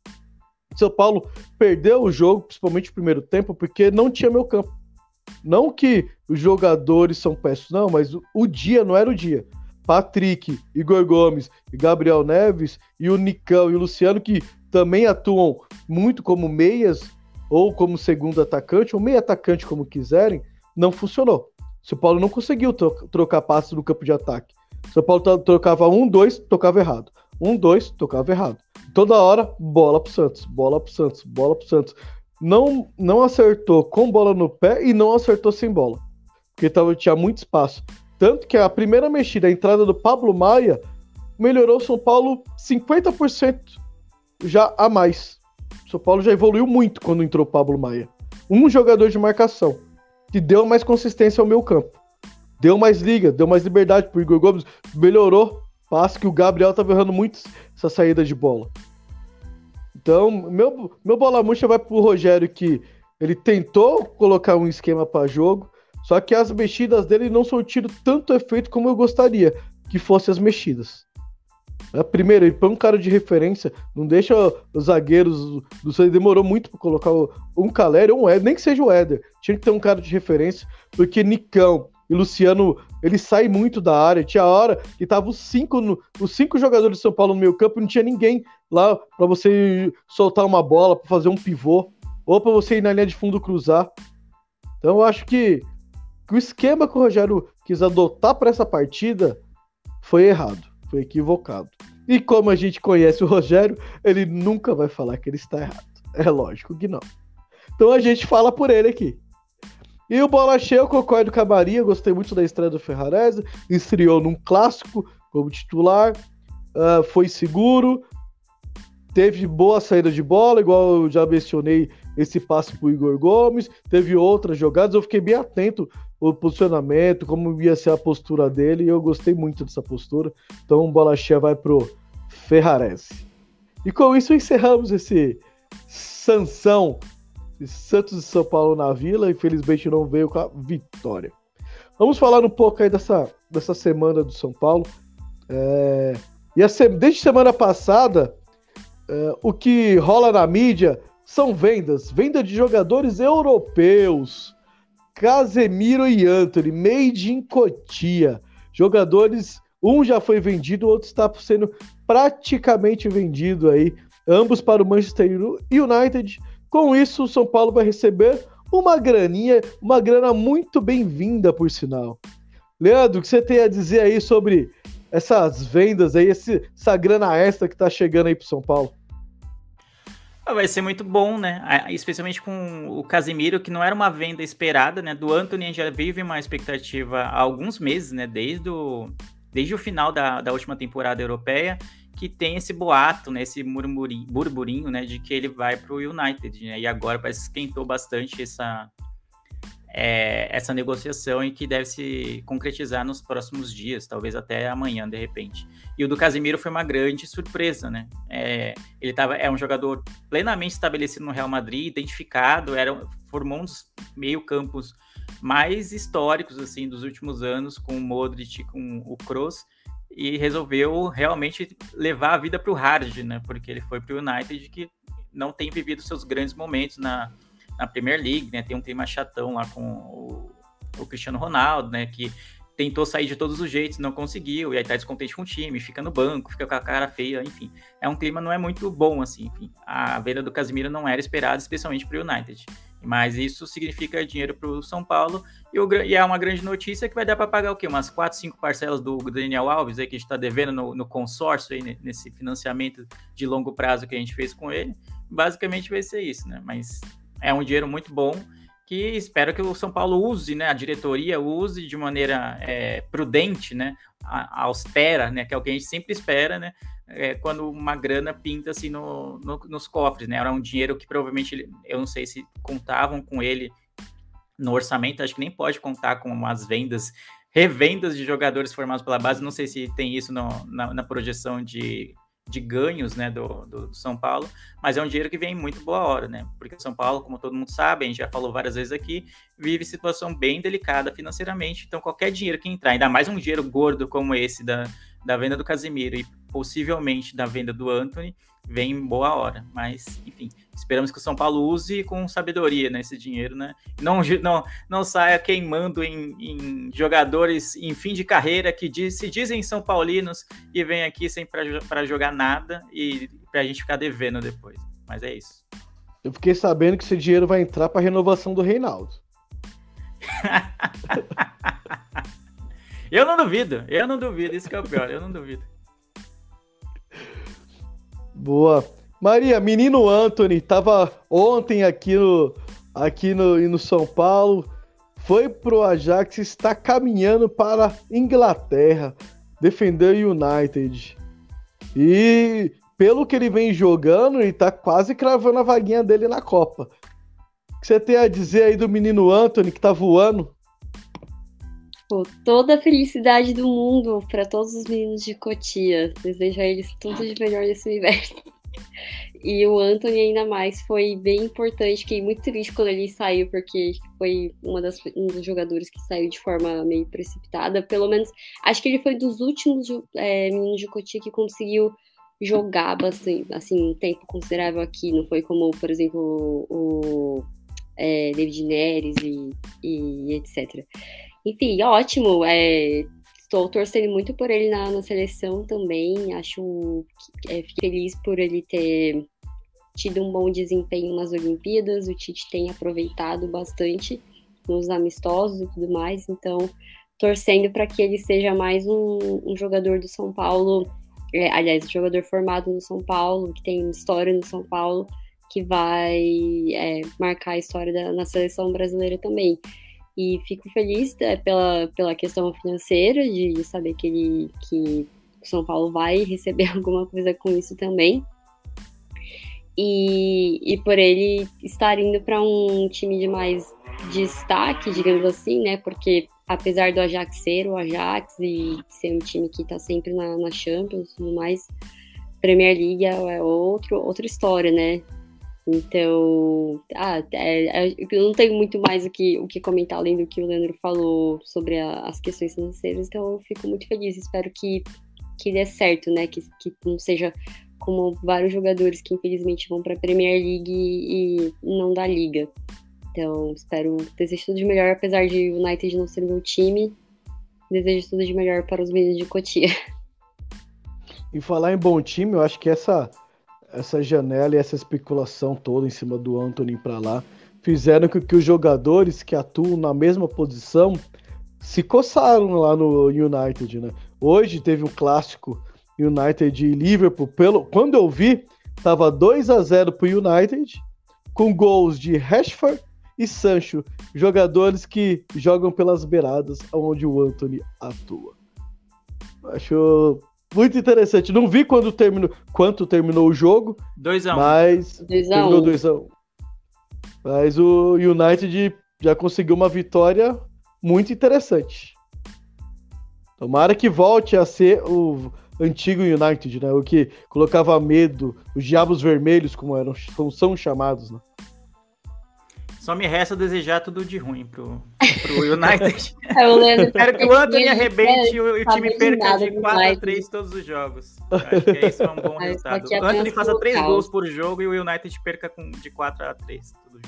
São Paulo perdeu o jogo, principalmente o primeiro tempo, porque não tinha meu campo. Não que os jogadores são péssimos, não, mas o, dia não era o dia. Patrick, Igor Gomes Gabriel Neves e o Nicão e o Luciano, que também atuam muito como meias ou como segundo atacante, ou meio atacante, como quiserem, não funcionou. São Paulo não conseguiu trocar passes no campo de ataque. São Paulo trocava um, dois, tocava errado. Um, dois, tocava errado. Toda hora, bola pro Santos, bola pro Santos, bola pro Santos. Não, não acertou com bola no pé e não acertou sem bola. Porque tava, tinha muito espaço. Tanto que a primeira mexida, a entrada do Pablo Maia, melhorou o São Paulo 50% já a mais. O São Paulo já evoluiu muito quando entrou o Pablo Maia. Um jogador de marcação que deu mais consistência ao meu campo. Deu mais liga, deu mais liberdade pro Igor Gomes, melhorou. Passo que o Gabriel tava errando muito essa saída de bola. Então, meu, meu bola murcha vai pro Rogério que ele tentou colocar um esquema para jogo, só que as mexidas dele não surtiram tanto efeito como eu gostaria que fossem as mexidas. É, primeiro, ele põe um cara de referência, não deixa os zagueiros do Santos. Demorou muito para colocar um Caleri ou um Éder, nem que seja o Éder. Tinha que ter um cara de referência, porque Nicão e Luciano, ele sai muito da área. Tinha hora que tava os cinco, no, os cinco jogadores de São Paulo no meio campo, não tinha ninguém lá para você soltar uma bola, para fazer um pivô, ou para você ir na linha de fundo cruzar. Então eu acho que que o esquema que o Rogério quis adotar para essa partida foi errado, foi equivocado. E como a gente conhece o Rogério, ele nunca vai falar que ele está errado. É lógico que não. Então a gente fala por ele aqui. E o Bola Cheia, eu concordo com a Maria, gostei muito da estreia do Ferrarese, estreou num clássico como titular, uh, foi seguro, teve boa saída de bola, igual eu já mencionei esse passe pro Igor Gomes, teve outras jogadas, eu fiquei bem atento o posicionamento, como ia ser a postura dele, e eu gostei muito dessa postura. Então, bola cheia vai pro Ferrarese. E com isso encerramos esse Sansão Santos e São Paulo na Vila. Infelizmente não veio com a vitória. Vamos falar um pouco aí dessa, dessa semana do São Paulo. É, e a, desde semana passada, é, o que rola na mídia são vendas, venda de jogadores europeus. Casemiro e Anthony, made in Cotia. Jogadores, um já foi vendido, o outro está sendo praticamente vendido aí, ambos para o Manchester United. Com isso, o São Paulo vai receber uma graninha, uma grana muito bem-vinda, por sinal. Leandro, o que você tem a dizer aí sobre essas vendas aí, essa grana extra que está chegando aí para São Paulo? Ah, vai ser muito bom, né? Especialmente com o Casimiro, que não era uma venda esperada, né? Do Anthony já vive uma expectativa há alguns meses, né? Desde o, desde o final da, da última temporada europeia, que tem esse boato, né? Esse murmurinho, burburinho, né? De que ele vai para o United, né? E agora parece que esquentou bastante essa, é, essa negociação e que deve se concretizar nos próximos dias, talvez até amanhã, de repente. E o do Casimiro foi uma grande surpresa, né? É, ele tava, é um jogador plenamente estabelecido no Real Madrid, identificado, era, formou um dos meio-campos mais históricos assim dos últimos anos, com o Modric, com o Kroos, e resolveu realmente levar a vida para o hard, né? Porque ele foi para o United que não tem vivido seus grandes momentos na na Premier League, né? Tem um clima chatão lá com o, o Cristiano Ronaldo, né? Que tentou sair de todos os jeitos, não conseguiu, e aí tá descontente com o time, fica no banco, fica com a cara feia, enfim. É um clima não é muito bom, assim, enfim. A venda do Casemiro não era esperada, especialmente para o United. Mas isso significa dinheiro para o São Paulo, e, o, e, é uma grande notícia que vai dar para pagar o quê? Umas 4, 5 parcelas do Daniel Alves, aí, que a gente está devendo no, no consórcio, aí, nesse financiamento de longo prazo que a gente fez com ele. Basicamente vai ser isso, né? Mas é um dinheiro muito bom que espero que o São Paulo use, né, a diretoria use de maneira é, prudente, né, austera, né, que é o que a gente sempre espera, né, é, quando uma grana pinta assim no, no, nos cofres, né? Era um dinheiro que provavelmente eu não sei se contavam com ele no orçamento, acho que nem pode contar com umas vendas, revendas de jogadores formados pela base. Não sei se tem isso no, na, na, projeção de, de ganhos né, do, do, São Paulo, mas é um dinheiro que vem em muito boa hora, né? Porque São Paulo, como todo mundo sabe, a gente já falou várias vezes aqui, vive situação bem delicada financeiramente. Então, qualquer dinheiro que entrar, ainda mais um dinheiro gordo como esse da, da venda do Casemiro e possivelmente da venda do Anthony, vem em boa hora. Mas, enfim, esperamos que o São Paulo use com sabedoria né, esse dinheiro, né? Não, não, não saia queimando em, em jogadores em fim de carreira que diz, se dizem São Paulinos e vem aqui sem para jogar nada e para a gente ficar devendo depois. Mas é isso. Eu fiquei sabendo que esse dinheiro vai entrar para renovação do Reinaldo. eu não duvido, eu não duvido, isso que é o pior, eu não duvido. Boa. Maria, menino Anthony, tava ontem aqui no, aqui no, no São Paulo, foi pro Ajax, está caminhando para Inglaterra, defender o United. E pelo que ele vem jogando, ele tá quase cravando a vaguinha dele na Copa. O que você tem a dizer aí do menino Anthony que tá voando? Pô, toda a felicidade do mundo para todos os meninos de Cotia. Desejo a eles tudo de melhor nesse universo. E o Anthony ainda mais foi bem importante. Fiquei muito triste quando ele saiu, porque foi uma das, um dos jogadores que saiu de forma meio precipitada. Pelo menos, acho que ele foi dos últimos é, meninos de Cotia que conseguiu jogar bastante, assim, um tempo considerável aqui. Não foi como, por exemplo, o, é, David Neres e, e etc. Enfim, ótimo. É, estou torcendo muito por ele na, na seleção também. Acho é, feliz por ele ter tido um bom desempenho nas Olimpíadas. O Tite tem aproveitado bastante nos amistosos e tudo mais. Então, torcendo para que ele seja mais um, um jogador do São Paulo. É, aliás, um jogador formado no São Paulo, que tem história no São Paulo, que vai é, marcar a história da, na seleção brasileira também. E fico feliz é, pela, pela questão financeira, de saber que ele que o São Paulo vai receber alguma coisa com isso também. E, e por ele estar indo para um time de mais destaque, digamos assim, né? Porque apesar do Ajax ser o Ajax e ser um time que está sempre na, na Champions e tudo mais, Premier League é outro, outra história, né? Então, ah, é, é, eu não tenho muito mais o que, o que comentar além do que o Leandro falou sobre a, as questões financeiras, então eu fico muito feliz. Espero que, que dê certo, né? Que, que não seja como vários jogadores que infelizmente vão para a Premier League e, não da liga. Então, espero, desejo tudo de melhor, apesar de o United não ser meu time. Desejo tudo de melhor para os meninos de Cotia. E falar em bom time, eu acho que essa essa janela e essa especulação toda em cima do Anthony para lá fizeram com que os jogadores que atuam na mesma posição se coçaram lá no United, né? Hoje teve um clássico United e Liverpool, pelo quando eu vi, tava 2 a 0 pro United, com gols de Rashford e Sancho, jogadores que jogam pelas beiradas onde o Anthony atua. Acho muito interessante. Não vi quando terminou, quanto terminou o jogo. 2x1. Um. Mas. 2 a terminou 2x1. Um. Mas o United já conseguiu uma vitória muito interessante. Tomara que volte a ser o antigo United, né? O que colocava medo, os diabos vermelhos, como eram, como são chamados, né? Só me resta desejar tudo de ruim pro, pro United. é, Espero que o Anthony arrebente e o, time perca de 4 a 3 todos os jogos. Acho que é isso é um bom resultado. O Anthony faça 3 gols por jogo e o United perca com, de 4 a 3. Tudo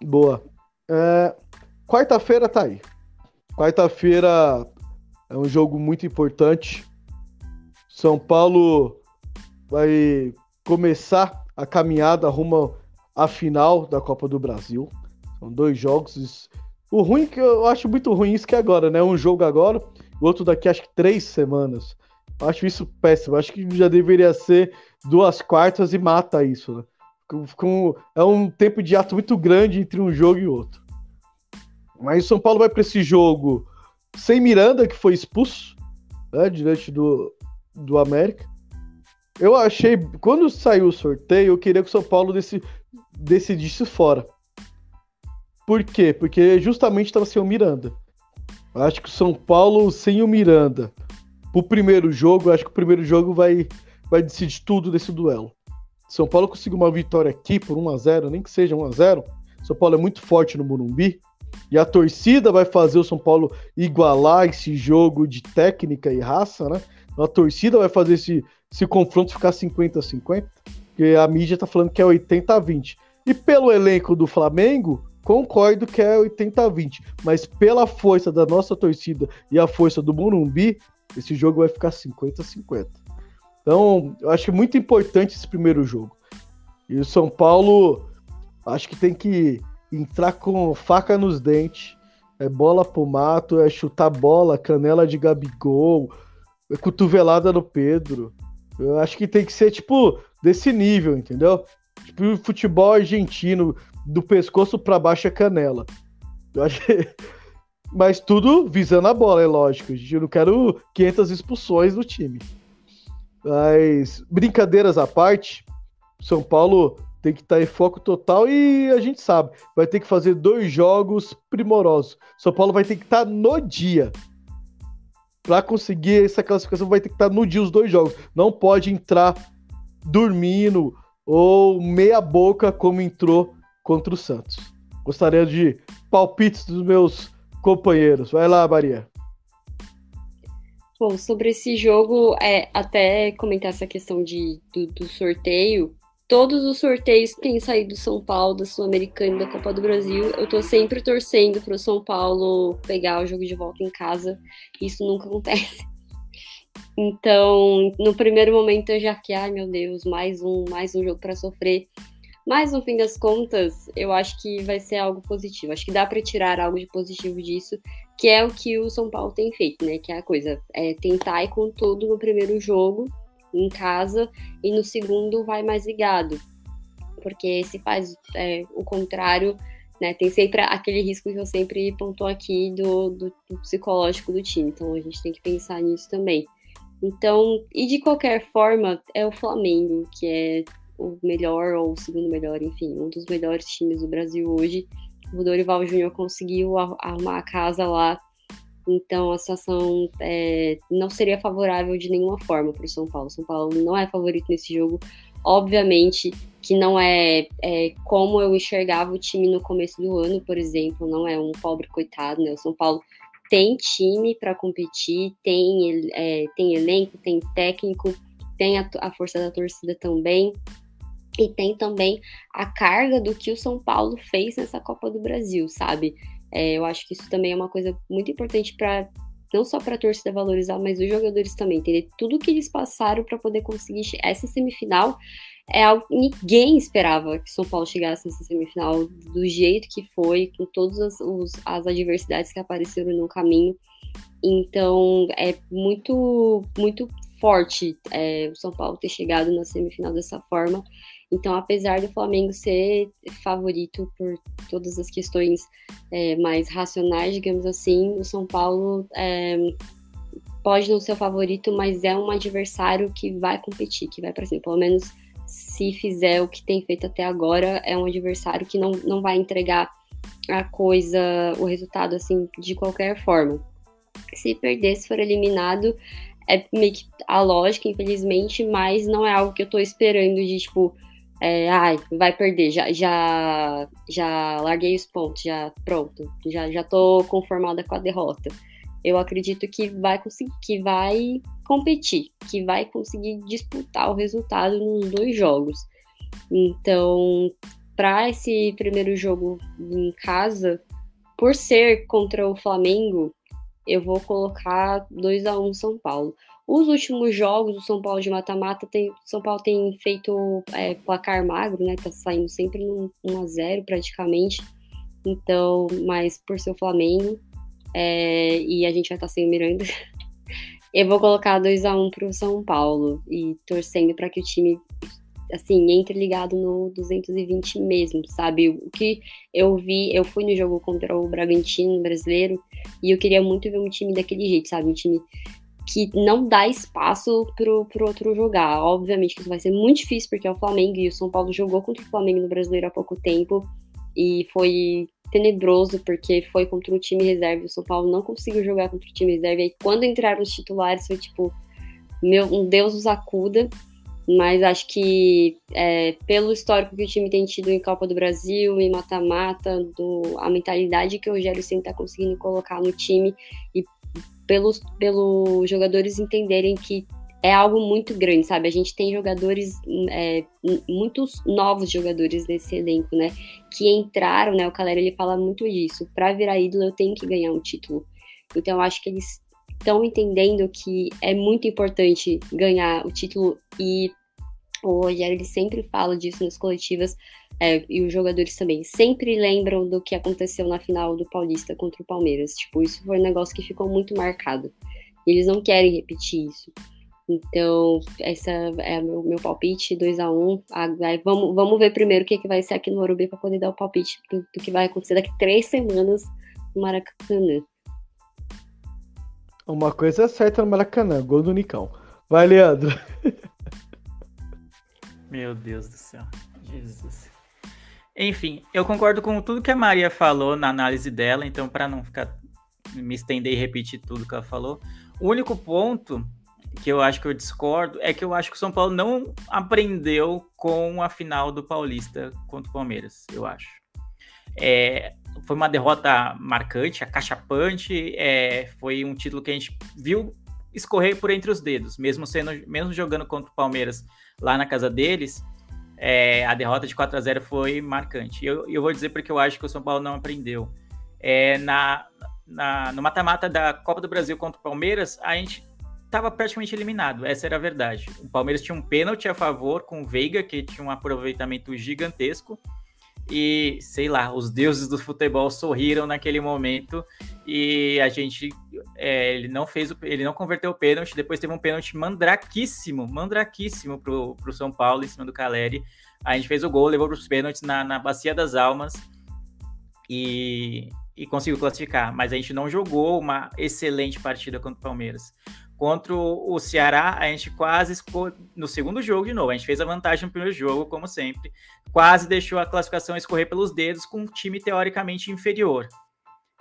Boa. É, Quarta-feira tá aí. Quarta-feira é um jogo muito importante. São Paulo vai começar a caminhada rumo à final da Copa do Brasil. São dois jogos. O ruim que eu acho muito ruim isso que é agora, né? Um jogo agora, o outro daqui acho que três semanas. Eu acho isso péssimo. Eu acho que já deveria ser duas quartas e mata isso, né? Com, é um tempo de ato muito grande entre um jogo e outro. Mas o São Paulo vai para esse jogo sem Miranda, que foi expulso, né, diante do, do América. Eu achei, quando saiu o sorteio, eu queria que o São Paulo desse, decidisse fora. Por quê? Porque justamente estava sem o Miranda. Acho que o São Paulo sem o Miranda pro primeiro jogo, acho que o primeiro jogo vai, vai decidir tudo desse duelo. São Paulo conseguiu uma vitória aqui por 1 a 0 nem que seja 1 a 0 São Paulo é muito forte no Morumbi. E a torcida vai fazer o São Paulo igualar esse jogo de técnica e raça, né? Então a torcida vai fazer esse, esse confronto ficar 50 a 50, porque a mídia tá falando que é 80 a 20. E pelo elenco do Flamengo, concordo que é 80 a 20, mas pela força da nossa torcida e a força do Morumbi, esse jogo vai ficar 50 a 50. Então, eu acho muito importante esse primeiro jogo. E o São Paulo, acho que tem que entrar com faca nos dentes. É bola pro mato, é chutar bola, canela de Gabigol, é cotovelada no Pedro. Eu acho que tem que ser, tipo, desse nível, entendeu? Tipo, futebol argentino, do pescoço para baixo é canela. Eu acho Mas tudo visando a bola, é lógico. Eu não quero 500 expulsões do time. Mas, brincadeiras à parte, São Paulo tem que estar em foco total e a gente sabe, vai ter que fazer dois jogos primorosos. São Paulo vai ter que estar no dia. Para conseguir essa classificação, vai ter que estar no dia os dois jogos. Não pode entrar dormindo ou meia boca como entrou contra o Santos. Gostaria de palpites dos meus companheiros. Vai lá, Maria. Bom, sobre esse jogo, é, até comentar essa questão de, do, do sorteio, todos os sorteios que têm saído do São Paulo, da Sul-Americana e da Copa do Brasil, eu tô sempre torcendo pro São Paulo pegar o jogo de volta em casa. Isso nunca acontece. Então, no primeiro momento eu já fiquei, ai meu Deus, mais um, mais um jogo para sofrer. Mas no fim das contas, eu acho que vai ser algo positivo. Acho que dá para tirar algo de positivo disso, que é o que o São Paulo tem feito, né? Que é a coisa, é tentar ir com tudo no primeiro jogo em casa e no segundo vai mais ligado. Porque se faz é, o contrário, né? Tem sempre aquele risco que eu sempre pontou aqui do, do, do psicológico do time. Então a gente tem que pensar nisso também. Então, e de qualquer forma, é o Flamengo, que é o melhor ou o segundo melhor, enfim, um dos melhores times do Brasil hoje. O Dorival Júnior conseguiu arrumar a casa lá, então a situação é, não seria favorável de nenhuma forma para o São Paulo. São Paulo não é favorito nesse jogo. Obviamente que não é, é, como eu enxergava o time no começo do ano, por exemplo, não é um pobre coitado, né? O São Paulo tem time para competir, tem, é, tem elenco, tem técnico, tem a, a força da torcida também. E tem também a carga do que o São Paulo fez nessa Copa do Brasil, sabe? É, eu acho que isso também é uma coisa muito importante para não só para a torcida valorizar, mas os jogadores também entender tudo que eles passaram para poder conseguir essa semifinal. É algo ninguém esperava que São Paulo chegasse nessa semifinal do jeito que foi, com todas as, os, as adversidades que apareceram no caminho. Então é muito, muito forte é, o São Paulo ter chegado na semifinal dessa forma. Então, apesar do Flamengo ser favorito por todas as questões é, mais racionais, digamos assim, o São Paulo é, pode não ser o favorito, mas é um adversário que vai competir, que vai para cima. Pelo menos se fizer o que tem feito até agora, é um adversário que não, não vai entregar a coisa, o resultado assim de qualquer forma. Se perder, se for eliminado, é meio que a lógica, infelizmente, mas não é algo que eu tô esperando de tipo é, ai, vai perder, já, já, já larguei os pontos, já pronto, já, já tô conformada com a derrota. Eu acredito que vai conseguir, que vai competir, que vai conseguir disputar o resultado nos dois jogos. Então, para esse primeiro jogo em casa, por ser contra o Flamengo, eu vou colocar 2 a 1 um São Paulo. Os últimos jogos do São Paulo de mata-mata, São Paulo tem feito é, placar magro, né? Tá saindo sempre no 1 a 0 praticamente. Então, mas por ser o Flamengo, é, e a gente vai estar tá sem o Miranda, eu vou colocar 2 a 1 pro São Paulo e torcendo para que o time assim, entre ligado no 220 mesmo, sabe? O que eu vi, eu fui no jogo contra o Bragantino brasileiro e eu queria muito ver um time daquele jeito, sabe? Um time que não dá espaço pro, pro outro jogar. Obviamente que isso vai ser muito difícil, porque é o Flamengo e o São Paulo jogou contra o Flamengo no brasileiro há pouco tempo e foi tenebroso, porque foi contra o time reserva. O São Paulo não conseguiu jogar contra o time reserva. E quando entraram os titulares, foi tipo, meu, um Deus os acuda. Mas acho que é, pelo histórico que o time tem tido em Copa do Brasil, em mata-mata, a mentalidade que o Rogério Senna está conseguindo colocar no time e pelos, pelos jogadores entenderem que é algo muito grande, sabe? A gente tem jogadores, é, muitos novos jogadores nesse elenco, né? Que entraram, né? O Calera ele fala muito disso. Para virar ídolo, eu tenho que ganhar um título. Então, eu acho que eles estão entendendo que é muito importante ganhar o título e o Rogério ele sempre fala disso nas coletivas é, e os jogadores também sempre lembram do que aconteceu na final do Paulista contra o Palmeiras. Tipo, isso foi um negócio que ficou muito marcado. Eles não querem repetir isso. Então, essa é meu, meu palpite, 2x1. Um. vamos, vamos ver primeiro o que, que vai ser aqui no Morumbi para poder dar o palpite do, do, que vai acontecer daqui três semanas no Maracanã. Uma coisa é certa no Maracanã, gol do Nicão. Vai, Leandro. Meu Deus do céu. Jesus. Enfim, eu concordo com tudo que a Maria falou na análise dela, então para não ficar me estender e repetir tudo que ela falou, o único ponto que eu acho que eu discordo é que eu acho que o São Paulo não aprendeu com a final do Paulista contra o Palmeiras, eu acho. É, foi uma derrota marcante, acachapante, é, foi um título que a gente viu escorrer por entre os dedos, mesmo sendo, mesmo jogando contra o Palmeiras lá na casa deles, é, a derrota de 4 a 0 foi marcante. Eu, eu vou dizer porque eu acho que o São Paulo não aprendeu. É, na, na, no mata-mata da Copa do Brasil contra o Palmeiras, a gente estava praticamente eliminado, essa era a verdade. O Palmeiras tinha um pênalti a favor com o Veiga, que tinha um aproveitamento gigantesco. E, sei lá, os deuses do futebol sorriram naquele momento e a gente, é, ele não fez, o, ele não converteu o pênalti, depois teve um pênalti mandraquíssimo, mandraquíssimo pro, pro São Paulo em cima do Caleri. A gente fez o gol, levou para os pênaltis na, na Bacia das Almas e, e conseguiu classificar, mas a gente não jogou uma excelente partida contra o Palmeiras. Contra o Ceará, a gente quase no segundo jogo de novo. A gente fez a vantagem no primeiro jogo, como sempre. Quase deixou a classificação escorrer pelos dedos com um time teoricamente inferior.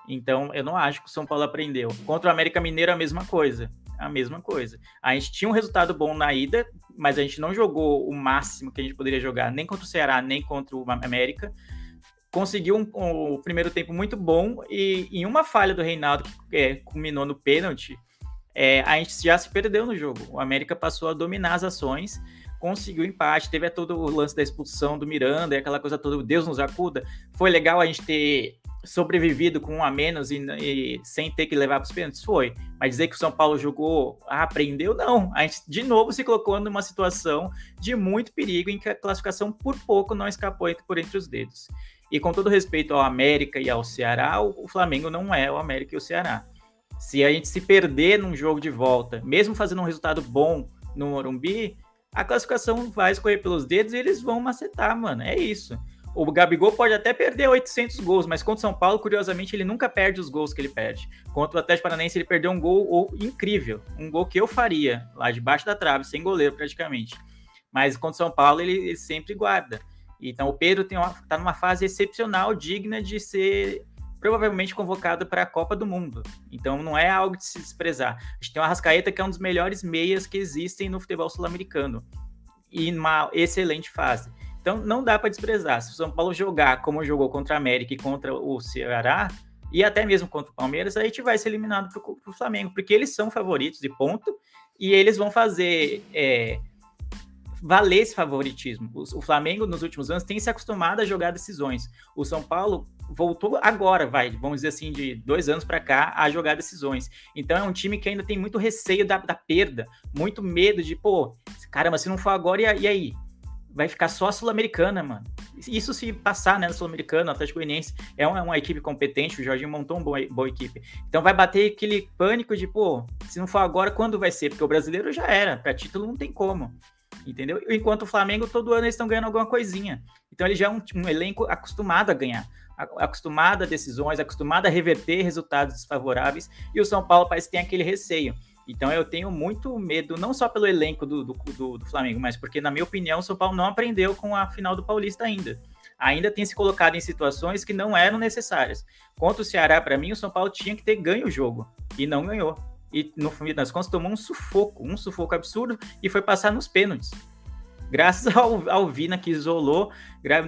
Então, eu não acho que o São Paulo aprendeu. Contra o América Mineiro, a mesma coisa. A mesma coisa. A gente tinha um resultado bom na ida, mas a gente não jogou o máximo que a gente poderia jogar, nem contra o Ceará, nem contra o América conseguiu um, um, primeiro tempo muito bom e em uma falha do Reinaldo que é, culminou no pênalti, é, a gente já se perdeu no jogo. O América passou a dominar as ações, conseguiu empate, teve todo o lance da expulsão do Miranda e aquela coisa toda, Deus nos acuda. Foi legal a gente ter sobrevivido com um a menos e, e sem ter que levar para os pênaltis? Foi. Mas dizer que o São Paulo jogou, ah, aprendeu, não. A gente de novo se colocou numa situação de muito perigo em que a classificação por pouco não escapou por entre os dedos. E com todo respeito ao América e ao Ceará, o Flamengo não é o América e o Ceará. Se a gente se perder num jogo de volta, mesmo fazendo um resultado bom no Morumbi, a classificação vai escorrer pelos dedos e eles vão macetar, mano. É isso. O Gabigol pode até perder 800 gols, mas contra o São Paulo, curiosamente, ele nunca perde os gols que ele perde. Contra o Atlético Paranaense, ele perdeu um gol incrível. Um gol que eu faria, lá debaixo da trave, sem goleiro praticamente. Mas contra o São Paulo, ele, ele sempre guarda. Então o Pedro está numa fase excepcional, digna de ser provavelmente convocado para a Copa do Mundo. Então não é algo de se desprezar. A gente tem o Arrascaeta, que é um dos melhores meias que existem no futebol sul-americano. E numa excelente fase. Então não dá para desprezar. Se o São Paulo jogar como jogou contra a América e contra o Ceará, e até mesmo contra o Palmeiras, a gente vai ser eliminado para o Flamengo, porque eles são favoritos de ponto, e eles vão fazer é, valer esse favoritismo. O, o, Flamengo, nos últimos anos, tem se acostumado a jogar decisões. O São Paulo voltou agora, vai, vamos dizer assim, de dois anos para cá, a jogar decisões. Então é um time que ainda tem muito receio da, da perda, muito medo de, pô, caramba, se não for agora, e, e aí? Vai ficar só a Sul-Americana, mano. Isso se passar, né, na Sul-Americana, Atlético Goianiense é uma, uma, equipe competente, o Jorginho montou uma boa, boa equipe. Então vai bater aquele pânico de, pô, se não for agora, quando vai ser? Porque o brasileiro já era, para título não tem como. entendeu? Enquanto o Flamengo, todo ano eles estão ganhando alguma coisinha. Então ele já é um, um elenco acostumado a ganhar, acostumado a decisões, acostumado a reverter resultados desfavoráveis, e o São Paulo parece que tem aquele receio. Então eu tenho muito medo, não só pelo elenco do, do, do, do Flamengo, mas porque, na minha opinião, o São Paulo não aprendeu com a final do Paulista ainda ainda tem se colocado em situações que não eram necessárias. Contra o Ceará, para mim, o São Paulo tinha que ter ganho o jogo e não ganhou. E no fim das contas tomou um sufoco, um sufoco absurdo e foi passar nos pênaltis. Graças ao, ao Vina que isolou,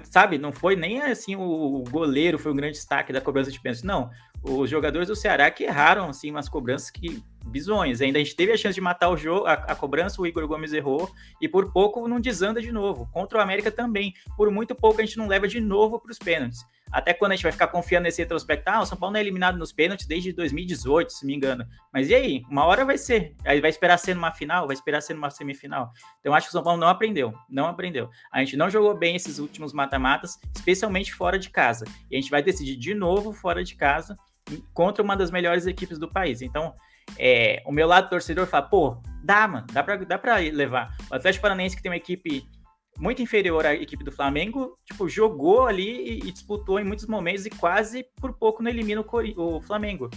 sabe? Não foi nem assim o goleiro foi um grande destaque da cobrança de pênaltis, não. Os jogadores do Ceará que erraram assim umas cobranças que bizonhas. Ainda a gente teve a chance de matar o jogo, a, a, cobrança, o Igor Gomes errou, e por pouco não desanda de novo. Contra o América também. Por muito pouco a gente não leva de novo para os pênaltis. Até quando a gente vai ficar confiando nesse retrospecto, ah, o São Paulo não é eliminado nos pênaltis desde 2018, se me engano. Mas e aí? Uma hora vai ser. Aí vai esperar ser numa final, vai esperar ser numa semifinal. Então acho que o São Paulo não aprendeu, não aprendeu. A gente não jogou bem esses últimos mata-matas, especialmente fora de casa. E a gente vai decidir de novo fora de casa contra uma das melhores equipes do país. Então, é, o meu lado torcedor fala, pô, dá, mano, dá pra, dá pra levar. O Atlético Paranaense, que tem uma equipe muito inferior à equipe do Flamengo, tipo, jogou ali e, e disputou em muitos momentos e quase por pouco não elimina o, o Flamengo.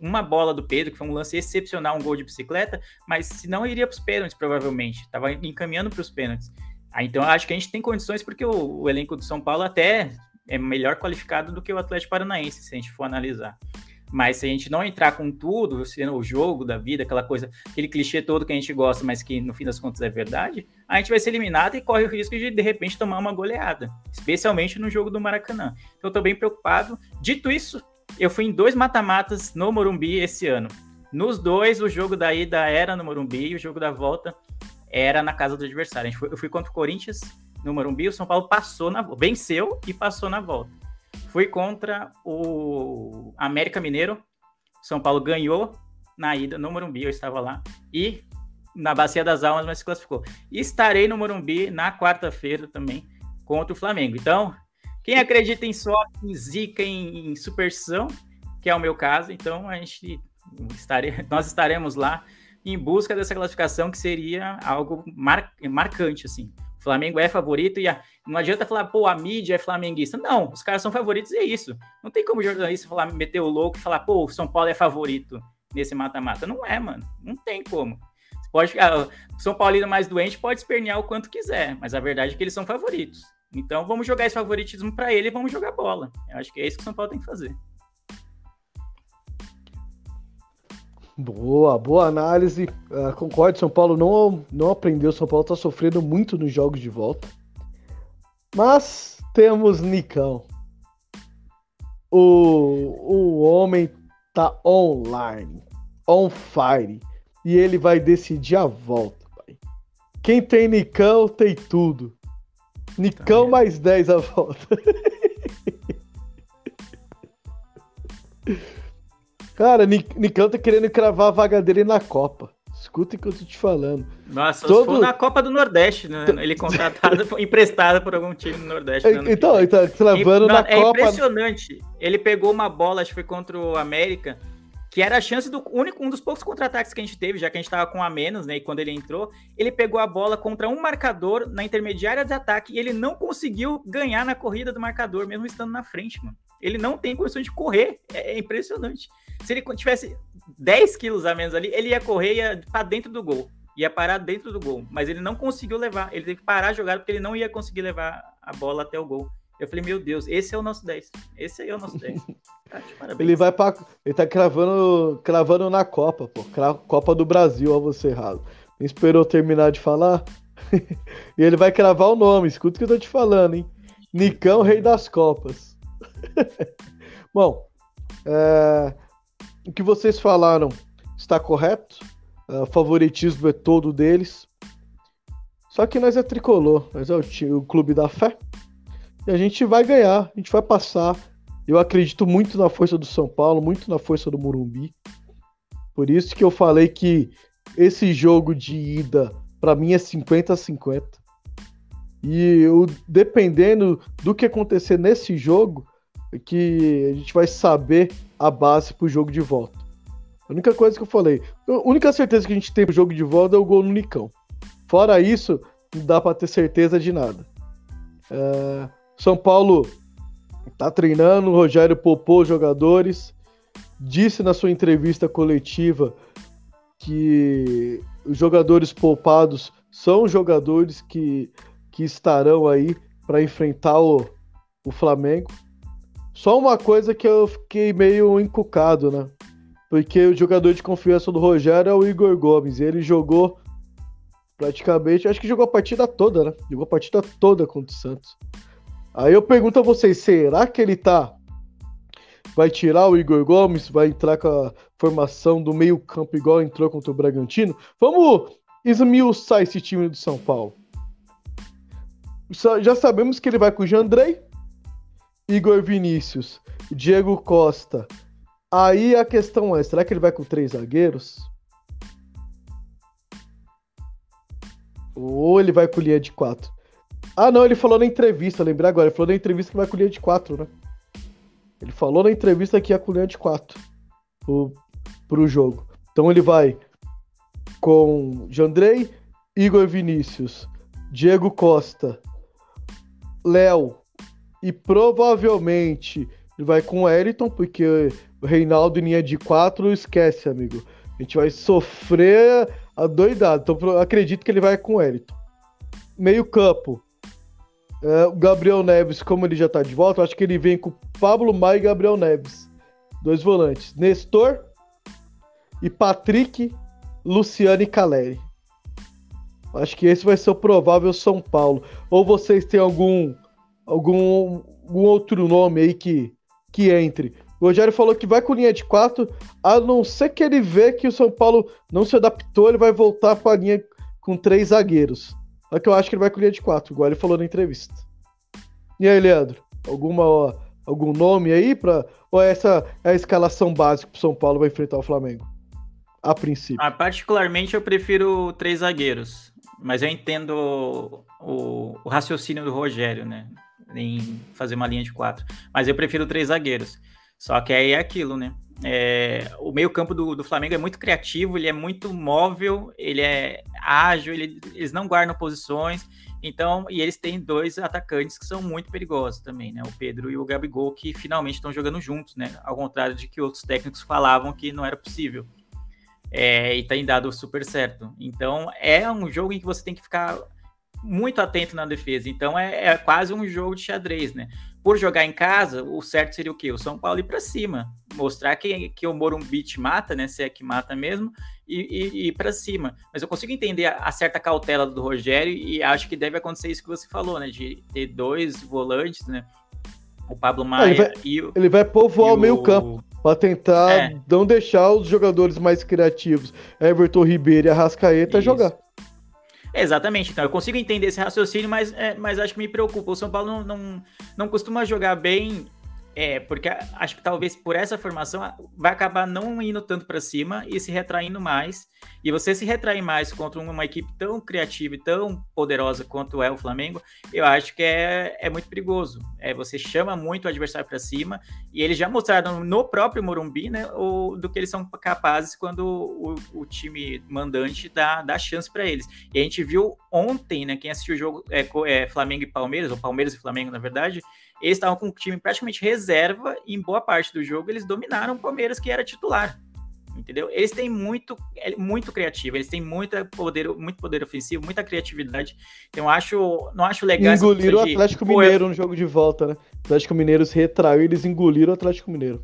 Uma bola do Pedro, que foi um lance excepcional, um gol de bicicleta, mas se não iria para os pênaltis, provavelmente. Estava encaminhando para os pênaltis. Ah, então acho que a gente tem condições, porque o, o elenco do São Paulo até é melhor qualificado do que o Atlético Paranaense, se a gente for analisar. Mas se a gente não entrar com tudo, sendo o jogo da vida, aquela coisa, aquele clichê todo que a gente gosta, mas que no fim das contas é verdade, a gente vai ser eliminado e corre o risco de de repente tomar uma goleada, especialmente no jogo do Maracanã. Então eu tô bem preocupado. Dito isso, eu fui em dois mata-matas no Morumbi esse ano. Nos dois, o jogo da ida era no Morumbi e o jogo da volta era na casa do adversário. eu fui contra o Corinthians no Morumbi, o São Paulo passou na venceu e passou na volta. Fui contra o América Mineiro. São Paulo ganhou na ida no Morumbi, eu estava lá. E na Bacia das Almas, mas se classificou. Estarei no Morumbi na quarta-feira também contra o Flamengo. Então, quem acredita em sorte, em zica, em, em superstição, que é o meu caso, então a gente estare, nós estaremos lá em busca dessa classificação que seria algo mar, marcante assim. O Flamengo é favorito e a, não adianta falar, pô, a mídia é flamenguista. Não, os caras são favoritos e é isso. Não tem como jornalista falar, meter o louco e falar, pô, o São Paulo é favorito nesse mata-mata. Não é, mano. Não tem como. Você pode ficar, o São Paulino mais doente pode espernear o quanto quiser, mas a verdade é que eles são favoritos. Então vamos jogar esse favoritismo para ele e vamos jogar bola. Eu acho que é isso que o São Paulo tem que fazer. Boa, boa análise. Uh, concordo, São Paulo não, não aprendeu. São Paulo está sofrendo muito nos jogos de volta. Mas temos Nicão. O, o homem tá online, on fire. E ele vai decidir a volta, pai. Quem tem Nicão tem tudo. Nicão tá mais 10 a volta. Cara, Nicão tá querendo cravar a vaga dele na Copa. Escuta o que eu tô te falando. Nossa, Todo... se for na Copa do Nordeste, né? Ele contratado, emprestado por algum time do Nordeste. Então, ele tá cravando na é Copa. É impressionante. Ele pegou uma bola, acho que foi contra o América, que era a chance do único, um dos poucos contra-ataques que a gente teve, já que a gente tava com a menos, né? E quando ele entrou, ele pegou a bola contra um marcador na intermediária de ataque e ele não conseguiu ganhar na corrida do marcador, mesmo estando na frente, mano. Ele não tem condições de correr. É, é impressionante. Se ele tivesse 10 quilos a menos ali, ele ia correr ia para dentro do gol. Ia parar dentro do gol. Mas ele não conseguiu levar. Ele teve que parar a jogada porque ele não ia conseguir levar a bola até o gol. Eu falei, meu Deus, esse é o nosso 10. Esse aí é o nosso 10. Tá, ele vai para Ele tá cravando, cravando na Copa, pô. Copa do Brasil, ó, você errado. Não esperou terminar de falar? e ele vai cravar o nome. Escuta o que eu tô te falando, hein? Nicão, rei das Copas. Bom, é, o que vocês falaram está correto. É, o favoritismo é todo deles. Só que nós é tricolor, nós é o, time, o clube da fé. E a gente vai ganhar, a gente vai passar. Eu acredito muito na força do São Paulo, muito na força do Morumbi. Por isso que eu falei que esse jogo de ida, para mim, é 50 a 50. E eu, dependendo do que acontecer nesse jogo, que a gente vai saber a base pro jogo de volta. A única coisa que eu falei, a única certeza que a gente tem pro jogo de volta é o gol no Nicão. Fora isso, não dá para ter certeza de nada. É, São Paulo tá treinando, o Rogério poupou os jogadores, disse na sua entrevista coletiva que os jogadores poupados são jogadores que, que estarão aí para enfrentar o, o Flamengo. Só uma coisa que eu fiquei meio encucado, né? Porque o jogador de confiança do Rogério é o Igor Gomes. Ele jogou praticamente, acho que jogou a partida toda, né? Jogou a partida toda contra o Santos. Aí eu pergunto a vocês, será que ele tá vai tirar o Igor Gomes, vai entrar com a formação do meio-campo igual entrou contra o Bragantino. Vamos esmiuçar esse time do São Paulo. Já sabemos que ele vai com o Jandrei, Igor Vinícius, Diego Costa. Aí a questão é: será que ele vai com três zagueiros? Ou ele vai com linha de quatro? Ah, não, ele falou na entrevista, lembrei agora. Ele falou na entrevista que vai com linha de quatro, né? Ele falou na entrevista que ia com linha de 4 pro, pro jogo. Então ele vai com Jandrei, Igor Vinícius, Diego Costa, Léo e provavelmente ele vai com o Eriton, porque o Reinaldo em linha de 4 esquece, amigo. A gente vai sofrer a doidada. Então acredito que ele vai com o Eriton. Meio campo. É, o Gabriel Neves, como ele já tá de volta, acho que ele vem com Pablo Maia e Gabriel Neves. Dois volantes. Nestor e Patrick, Luciano e Caleri. Acho que esse vai ser o provável São Paulo. Ou vocês têm algum algum, algum outro nome aí que, que entre? O Rogério falou que vai com linha de 4, a não ser que ele vê que o São Paulo não se adaptou, ele vai voltar para a linha com três zagueiros. Só que eu acho que ele vai linha de 4, igual ele falou na entrevista. E aí, Leandro? Alguma, ó, algum nome aí para Ou essa é a escalação básica pro São Paulo vai enfrentar o Flamengo? A princípio. Ah, particularmente eu prefiro três zagueiros. Mas eu entendo o, o raciocínio do Rogério, né? Em fazer uma linha de quatro. Mas eu prefiro três zagueiros. Só que aí é aquilo, né? É, o meio-campo do, do, Flamengo é muito criativo, ele é muito móvel, ele é ágil, ele, eles não guardam posições. Então, e eles têm dois atacantes que são muito perigosos também, né? O Pedro e o Gabigol, que finalmente estão jogando juntos, né? Ao contrário de que outros técnicos falavam que não era possível. É, e tem dado super certo. Então, é um jogo em que você tem que ficar muito atento na defesa. Então, é, é quase um jogo de xadrez, né? Por jogar em casa, o certo seria o quê? O São Paulo ir para cima, mostrar que, que o Morumbi te mata, né? Se é que mata mesmo, e, e, ir para cima. Mas eu consigo entender a, a, certa cautela do Rogério e acho que deve acontecer isso que você falou, né? De ter dois volantes, né? O Pablo Maia ele vai, e o. Ele vai povoar o meio campo. Para tentar é. não deixar os jogadores mais criativos, Everton Ribeiro e Arrascaeta, Isso. jogar. Exatamente, então eu consigo entender esse raciocínio, mas, é, mas acho que me preocupa. O São Paulo não, não, não costuma jogar bem é, porque acho que talvez por essa formação vai acabar não indo tanto para cima e se retraindo mais. E você se retrair mais contra uma equipe tão criativa e tão poderosa quanto é o Flamengo, eu acho que é, é muito perigoso. É, você chama muito o adversário para cima e eles já mostraram no próprio Morumbi né, o, do que eles são capazes quando o, o time mandante dá, dá chance para eles. E a gente viu ontem, né, quem assistiu o jogo é, é Flamengo e Palmeiras, ou Palmeiras e Flamengo, na verdade, eles estavam com o time praticamente reserva e em boa parte do jogo eles dominaram o Palmeiras, que era titular. Entendeu? Eles têm muito, é, muito criativo, eles têm muita poder, muito poder ofensivo, muita criatividade. Então, acho, não acho legal. Engoliram o Atlético de... Mineiro no jogo de volta, né? O Atlético Mineiro se retraiu e eles engoliram o Atlético Mineiro.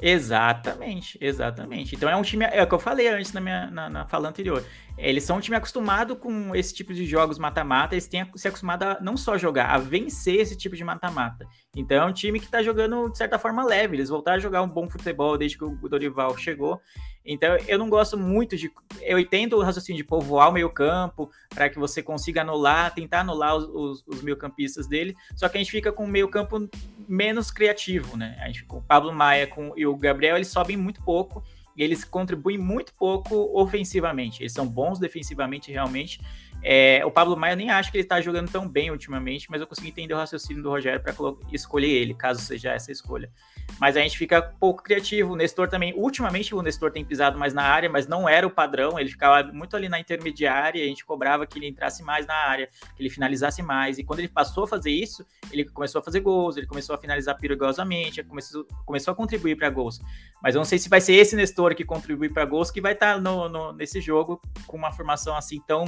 Exatamente, exatamente. Então é um time, é o que eu falei antes na minha na, na fala anterior. Eles são um time acostumado com esse tipo de jogos mata-mata, eles têm se acostumado a não só jogar, a vencer esse tipo de mata-mata. Então é um time que tá jogando de certa forma leve, eles voltaram a jogar um bom futebol desde que o Dorival chegou. Então eu não gosto muito de. Eu entendo o raciocínio de povoar o meio-campo para que você consiga anular, tentar anular os, os, os meio-campistas dele, só que a gente fica com um meio-campo menos criativo, né? A gente, com o Pablo Maia com, e o Gabriel, eles sobem muito pouco e eles contribuem muito pouco ofensivamente. Eles são bons defensivamente, realmente, É, o Pablo Maia nem acho que ele está jogando tão bem ultimamente, mas eu consegui entender o raciocínio do Rogério para escolher ele, caso seja essa escolha. Mas a gente fica pouco criativo. O Nestor também, ultimamente o Nestor tem pisado mais na área, mas não era o padrão, ele ficava muito ali na intermediária, a gente cobrava que ele entrasse mais na área, que ele finalizasse mais. E quando ele passou a fazer isso, ele começou a fazer gols, ele começou a finalizar perigosamente, começou, começou a contribuir para gols. Mas eu não sei se vai ser esse Nestor que contribui para gols que vai estar tá no, no, nesse jogo com uma formação assim tão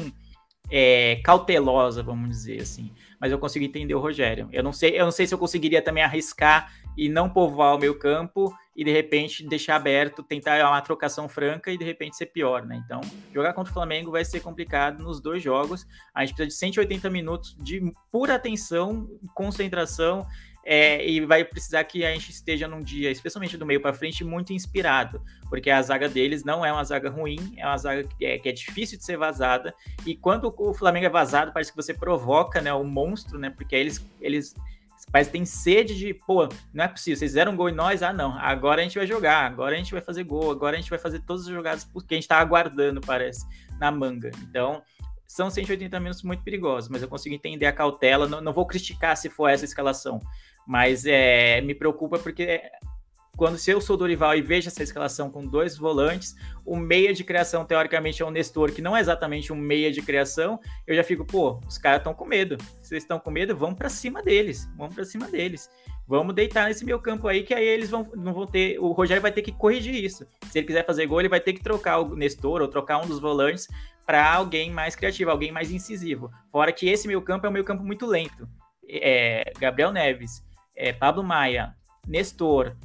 é, cautelosa, vamos dizer assim. Mas eu consigo entender o Rogério. Eu não sei, eu não sei se eu conseguiria também arriscar e não povoar o meu campo e de repente deixar aberto, tentar uma trocação franca e de repente ser pior, né? Então, jogar contra o Flamengo vai ser complicado nos dois jogos. A gente precisa de 180 minutos de pura atenção, concentração é, e vai precisar que a gente esteja num dia, especialmente do meio para frente, muito inspirado, porque a zaga deles não é uma zaga ruim, é uma zaga que é, que é, difícil de ser vazada. E quando o Flamengo é vazado, parece que você provoca né, o monstro, né? Porque eles, eles parece que tem sede de, pô, não é possível, vocês fizeram um gol em nós, ah não, agora a gente vai jogar, agora a gente vai fazer gol, agora a gente vai fazer todas as jogadas porque a gente está aguardando, parece, na manga. Então, são 180 minutos muito perigosos, mas eu consigo entender a cautela, não, não vou criticar se for essa escalação, mas é, me preocupa porque quando se eu sou Dorival e vejo essa escalação com dois volantes, o meia de criação, teoricamente, é o Nestor, que não é exatamente um meia de criação, eu já fico, pô, os caras estão com medo. Se vocês estão com medo, vamos para cima deles. Vamos para cima deles. Vamos deitar nesse meu campo aí, que aí eles vão, não vão ter. O Rogério vai ter que corrigir isso. Se ele quiser fazer gol, ele vai ter que trocar o Nestor ou trocar um dos volantes para alguém mais criativo, alguém mais incisivo. Fora que esse meu campo é um meu campo muito lento. É, Gabriel Neves, é, Pablo Maia, Nestor,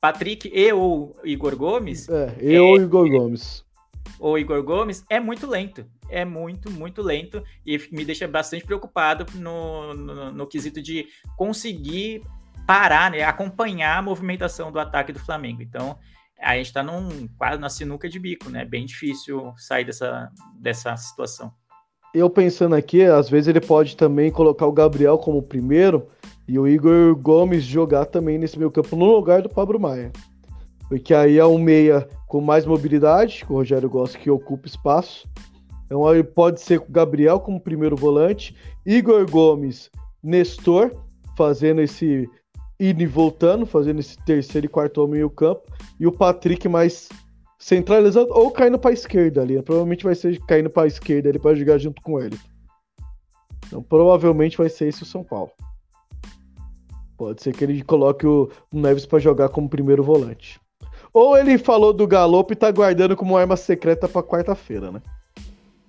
Patrick e ou Igor Gomes. É, e ou é, Igor Gomes. Ou Igor Gomes é muito lento. É muito, muito lento e me deixa bastante preocupado no, no, no quesito de conseguir parar, né, acompanhar a movimentação do ataque do Flamengo. Então, a gente está num quase na sinuca de bico, né? Bem difícil sair dessa, dessa situação. Eu pensando aqui, às vezes ele pode também colocar o Gabriel como primeiro e o Igor Gomes jogar também nesse meio campo no lugar do Pablo Maia. Porque aí é um meia com mais mobilidade, que o Rogério gosta que ocupa espaço. Então aí pode ser o Gabriel como primeiro volante, Igor Gomes, Nestor, fazendo esse indo e voltando, fazendo esse terceiro e quarto homem meio campo, e o Patrick mais centralizado ou caindo para a esquerda ali. Provavelmente vai ser caindo para a esquerda ali para jogar junto com ele. Então provavelmente vai ser esse o São Paulo. Pode ser que ele coloque o Neves para jogar como primeiro volante. Ou ele falou do Galopo e tá guardando como arma secreta para quarta-feira, né?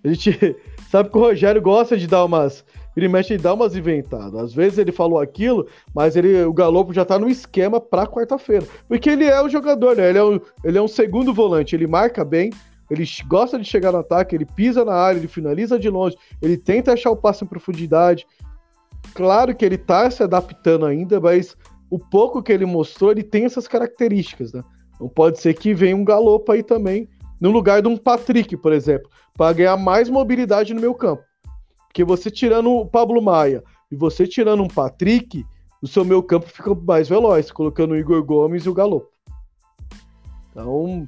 A gente sabe que o Rogério gosta de dar umas. Ele mexe e dá umas inventadas. Às vezes ele falou aquilo, mas ele, o Galopo já tá no esquema pra quarta-feira. Porque ele é o jogador, né? Ele é um, ele é um segundo volante, ele marca bem, ele gosta de chegar no ataque, ele pisa na área, ele finaliza de longe, ele tenta achar o passe em profundidade. Claro que ele tá se adaptando ainda, mas o pouco que ele mostrou, ele tem essas características, né? Não pode ser que venha um galopo aí também, no lugar de um Patrick, por exemplo, para ganhar mais mobilidade no meu campo. Porque você tirando o Pablo Maia e você tirando um Patrick, o seu meu campo fica mais veloz, colocando o Igor Gomes e o Galopo. Então,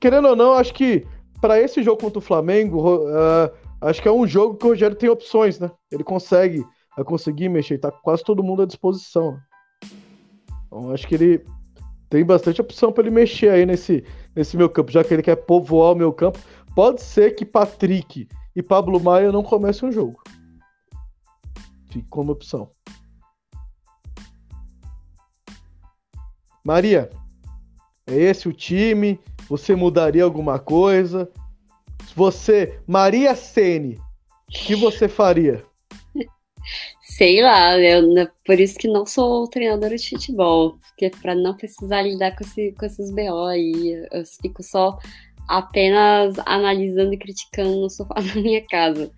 querendo ou não, acho que para esse jogo contra o Flamengo, uh, acho que é um jogo que o Rogério tem opções, né? Ele consegue a conseguir mexer, tá quase todo mundo à disposição. Então acho que ele tem bastante opção para ele mexer aí nesse, nesse meu campo, já que ele quer povoar o meu campo. Pode ser que Patrick e Pablo Maia não comecem o jogo. Fique como opção. Maria, é esse o time? Você mudaria alguma coisa? Você, Maria Sene, o que você faria? Sei lá, eu, por isso que não sou treinadora de futebol, porque para não precisar lidar com, esse, com esses BO aí, eu fico só apenas analisando e criticando no sofá da minha casa.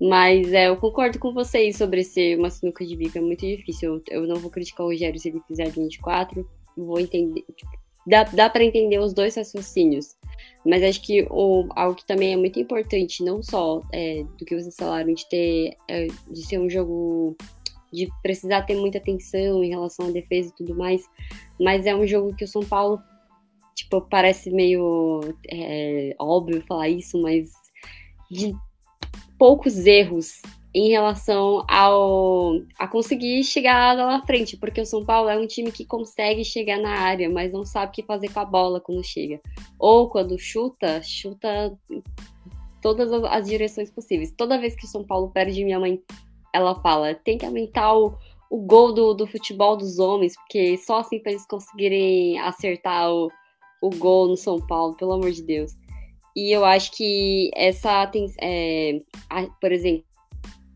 Mas é, eu concordo com vocês sobre ser uma sinuca de bico, é muito difícil. Eu, eu não vou criticar o Rogério se ele fizer 24, vou entender. Tipo, dá dá para entender os dois raciocínios. Mas acho que o, algo que também é muito importante, não só é, do que vocês falaram, de ter é, de ser um jogo de precisar ter muita atenção em relação à defesa e tudo mais, mas é um jogo que o São Paulo, tipo, parece meio é, óbvio falar isso, mas de poucos erros em relação ao a conseguir chegar lá na frente, porque o São Paulo é um time que consegue chegar na área, mas não sabe o que fazer com a bola quando chega. Ou quando chuta, chuta todas as, direções possíveis. Toda vez que o São Paulo perde, minha mãe ela fala: tem que aumentar o, o gol do, do futebol dos homens, porque só assim para eles conseguirem acertar o, o gol no São Paulo, pelo amor de Deus. E eu acho que essa, é, por exemplo,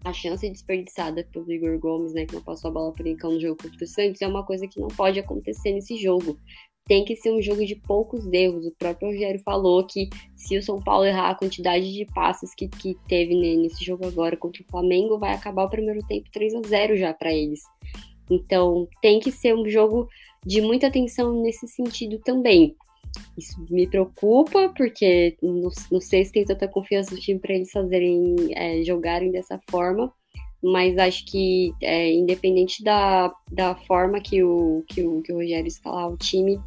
a chance desperdiçada pelo Igor Gomes, né, que não passou a bola por Nicão no jogo contra o Santos, é uma coisa que não pode acontecer nesse jogo. Tem que ser um jogo de poucos erros. O próprio Rogério falou que se o São Paulo errar a quantidade de passes que, que teve nesse jogo agora contra o Flamengo, vai acabar o primeiro tempo 3 a 0 já para eles. Então, tem que ser um jogo de muita atenção nesse sentido também. Isso me preocupa, porque não, não sei se tem tanta confiança no time para eles fazerem, é, jogarem dessa forma, mas acho que, é, independente da, da forma que o, que, o, que o Rogério escalar o time,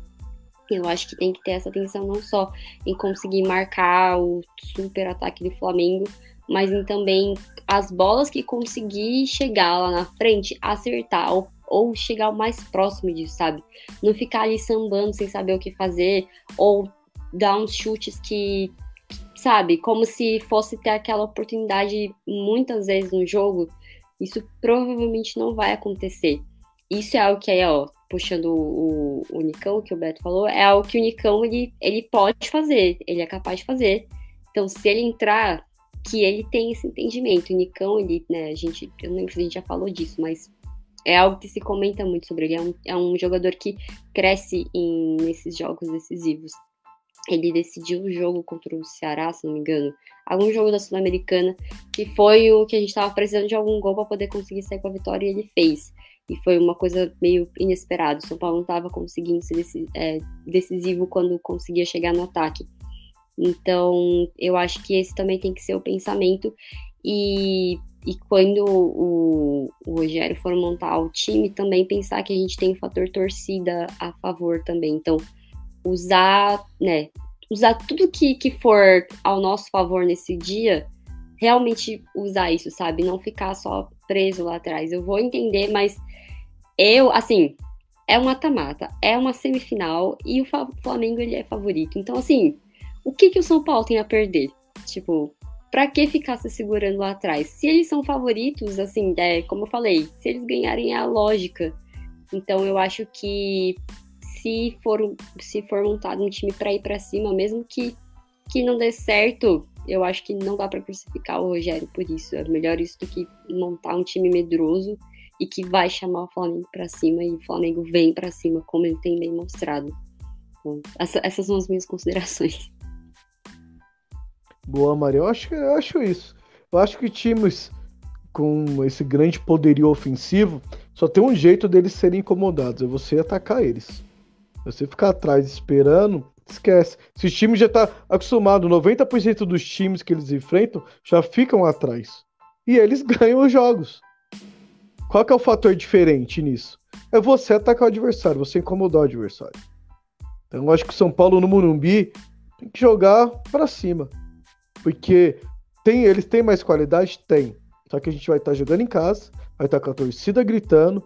eu acho que tem que ter essa atenção não só em conseguir marcar o super ataque do Flamengo, mas em também as bolas que conseguir chegar lá na frente, acertar ou ou chegar o mais próximo disso, sabe? Não ficar ali sambando sem saber o que fazer, ou dar uns chutes que, sabe, como se fosse ter aquela oportunidade muitas vezes no jogo. Isso provavelmente não vai acontecer. Isso é algo que aí, ó, puxando o, o Nicão, que o Beto falou, é algo que o Nicão ele, ele pode fazer, ele é capaz de fazer. Então, se ele entrar, que ele tem esse entendimento. O Nicão, ele, né, a gente, eu não lembro se a gente já falou disso, mas é algo que se comenta muito sobre ele. É um, é um jogador que cresce em, nesses jogos decisivos. Ele decidiu o jogo contra o Ceará, se não me engano. Algum jogo da Sul-Americana, que foi o que a gente estava precisando de algum gol para poder conseguir sair com a vitória e ele fez. E foi uma coisa meio inesperada. O São Paulo não estava conseguindo ser é, decisivo quando conseguia chegar no ataque. Então, eu acho que esse também tem que ser o pensamento. E e quando o, o Rogério for montar o time, também pensar que a gente tem o fator torcida a favor também. Então, usar, né, usar tudo que, que for ao nosso favor nesse dia, realmente usar isso, sabe? Não ficar só preso lá atrás. Eu vou entender, mas eu, assim, é um mata-mata, é uma semifinal e o Flamengo ele é favorito. Então, assim, o que, que o São Paulo tem a perder? Tipo, para que ficar se segurando lá atrás? Se eles são favoritos, assim, é, como eu falei, se eles ganharem é a lógica. Então eu acho que se for, se for montado um time para ir para cima, mesmo que, que não dê certo, eu acho que não dá para crucificar o Rogério por isso. É melhor isso do que montar um time medroso e que vai chamar o Flamengo para cima e o Flamengo vem para cima, como ele tem bem mostrado. Bom, essa, essas são as minhas considerações. Boa, Maria. Eu acho, eu acho isso. Eu acho que times com esse grande poderio ofensivo só tem um jeito deles serem incomodados, é você atacar eles. Você ficar atrás esperando, esquece. Se o time já está acostumado, 90% dos times que eles enfrentam já ficam atrás. E eles ganham os jogos. Qual que é o fator diferente nisso? É você atacar o adversário, você incomodar o adversário. Então eu acho que o São Paulo no Morumbi tem que jogar para cima. Porque tem, eles têm mais qualidade? Tem. Só que a gente vai estar tá jogando em casa, vai estar tá com a torcida gritando,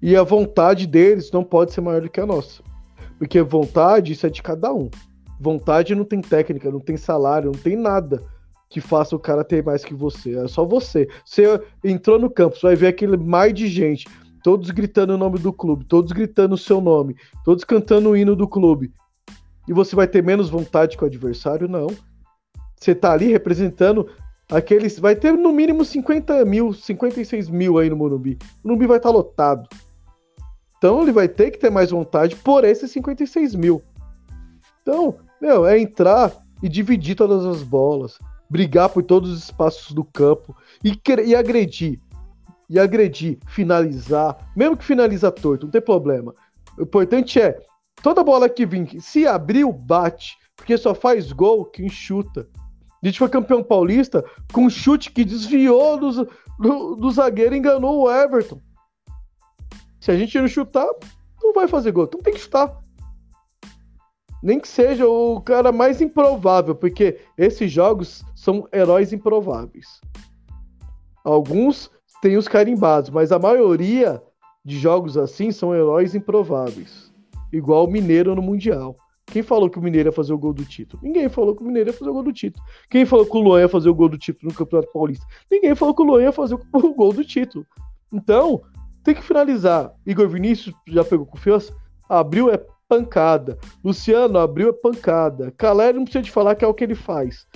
e a vontade deles não pode ser maior do que a nossa. Porque vontade, isso é de cada um. Vontade não tem técnica, não tem salário, não tem nada que faça o cara ter mais que você. É só você. Você entrou no campo, você vai ver aquele mar de gente, todos gritando o nome do clube, todos gritando o seu nome, todos cantando o hino do clube. E você vai ter menos vontade que o adversário? Não você tá ali representando aqueles. Vai ter no mínimo 50 mil, 56 mil aí no Morumbi. O Morumbi vai estar tá lotado. Então ele vai ter que ter mais vontade por esses 56 mil. Então, meu, é entrar e dividir todas as bolas, brigar por todos os espaços do campo e, e agredir. E agredir, finalizar, mesmo que finaliza torto, não tem problema. O importante é, toda bola que vir, se abriu, bate, porque só faz gol quem chuta. A gente foi campeão paulista com um chute que desviou do, do, do zagueiro e enganou o Everton. Se a gente não chutar, não vai fazer gol. Então tem que chutar. Nem que seja o cara mais improvável, porque esses jogos são heróis improváveis. Alguns têm os carimbados, mas a maioria de jogos assim são heróis improváveis. Igual o Mineiro no Mundial. Quem falou que o Mineiro ia fazer o gol do título? Ninguém falou que o Mineiro ia fazer o gol do título. Quem falou que o Luan ia fazer o gol do título no Campeonato Paulista? Ninguém falou que o Luan ia fazer o gol do título. Então, tem que finalizar. Igor Vinícius já pegou confiança? Abriu é pancada. Luciano abriu é pancada. Caleri não precisa de falar que é o que ele faz.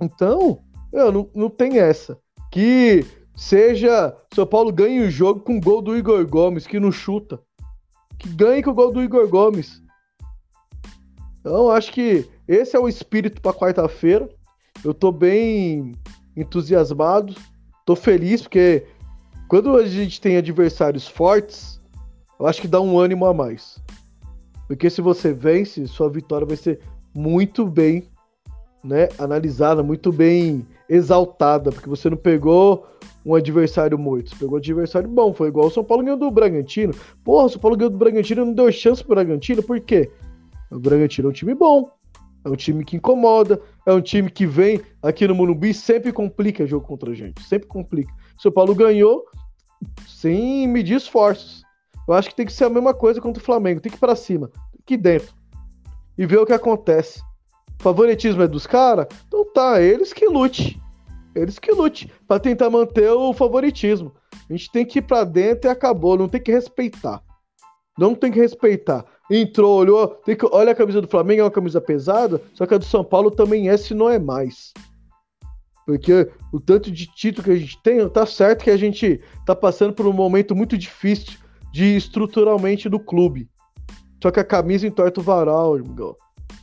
Então, eu, não, não tem essa. Que seja São Paulo ganhe o jogo com o gol do Igor Gomes, que não chuta. Que ganhe com o gol do Igor Gomes. Então, acho que esse é o espírito para quarta-feira. Eu tô bem entusiasmado, tô feliz porque quando a gente tem adversários fortes, eu acho que dá um ânimo a mais. Porque se você vence, sua vitória vai ser muito bem né, analisada, muito bem exaltada, porque você não pegou um adversário morto, você pegou um adversário bom, foi igual o São Paulo ganhou do Bragantino. Porra, o São Paulo ganhou do Bragantino não deu chance pro Bragantino, por quê? O Bragantino é um time bom, é um time que incomoda, é um time que vem aqui no Morumbi sempre complica jogo contra a gente, sempre complica. O São Paulo ganhou sem medir esforços. Eu acho que tem que ser a mesma coisa contra o Flamengo, tem que ir para cima, aqui dentro e ver o que acontece. Favoritismo é dos caras? Então tá, eles que lute. Eles que lute para tentar manter o favoritismo. A gente tem que ir para dentro e acabou, não tem que respeitar. Não tem que respeitar. Entrou, olhou, tem que, olha a camisa do Flamengo, é uma camisa pesada, só que a do São Paulo também é, se não é mais. Porque o tanto de título que a gente tem, tá certo que a gente tá passando por um momento muito difícil de estruturalmente do clube. Só que a camisa entorta o varal, irmão.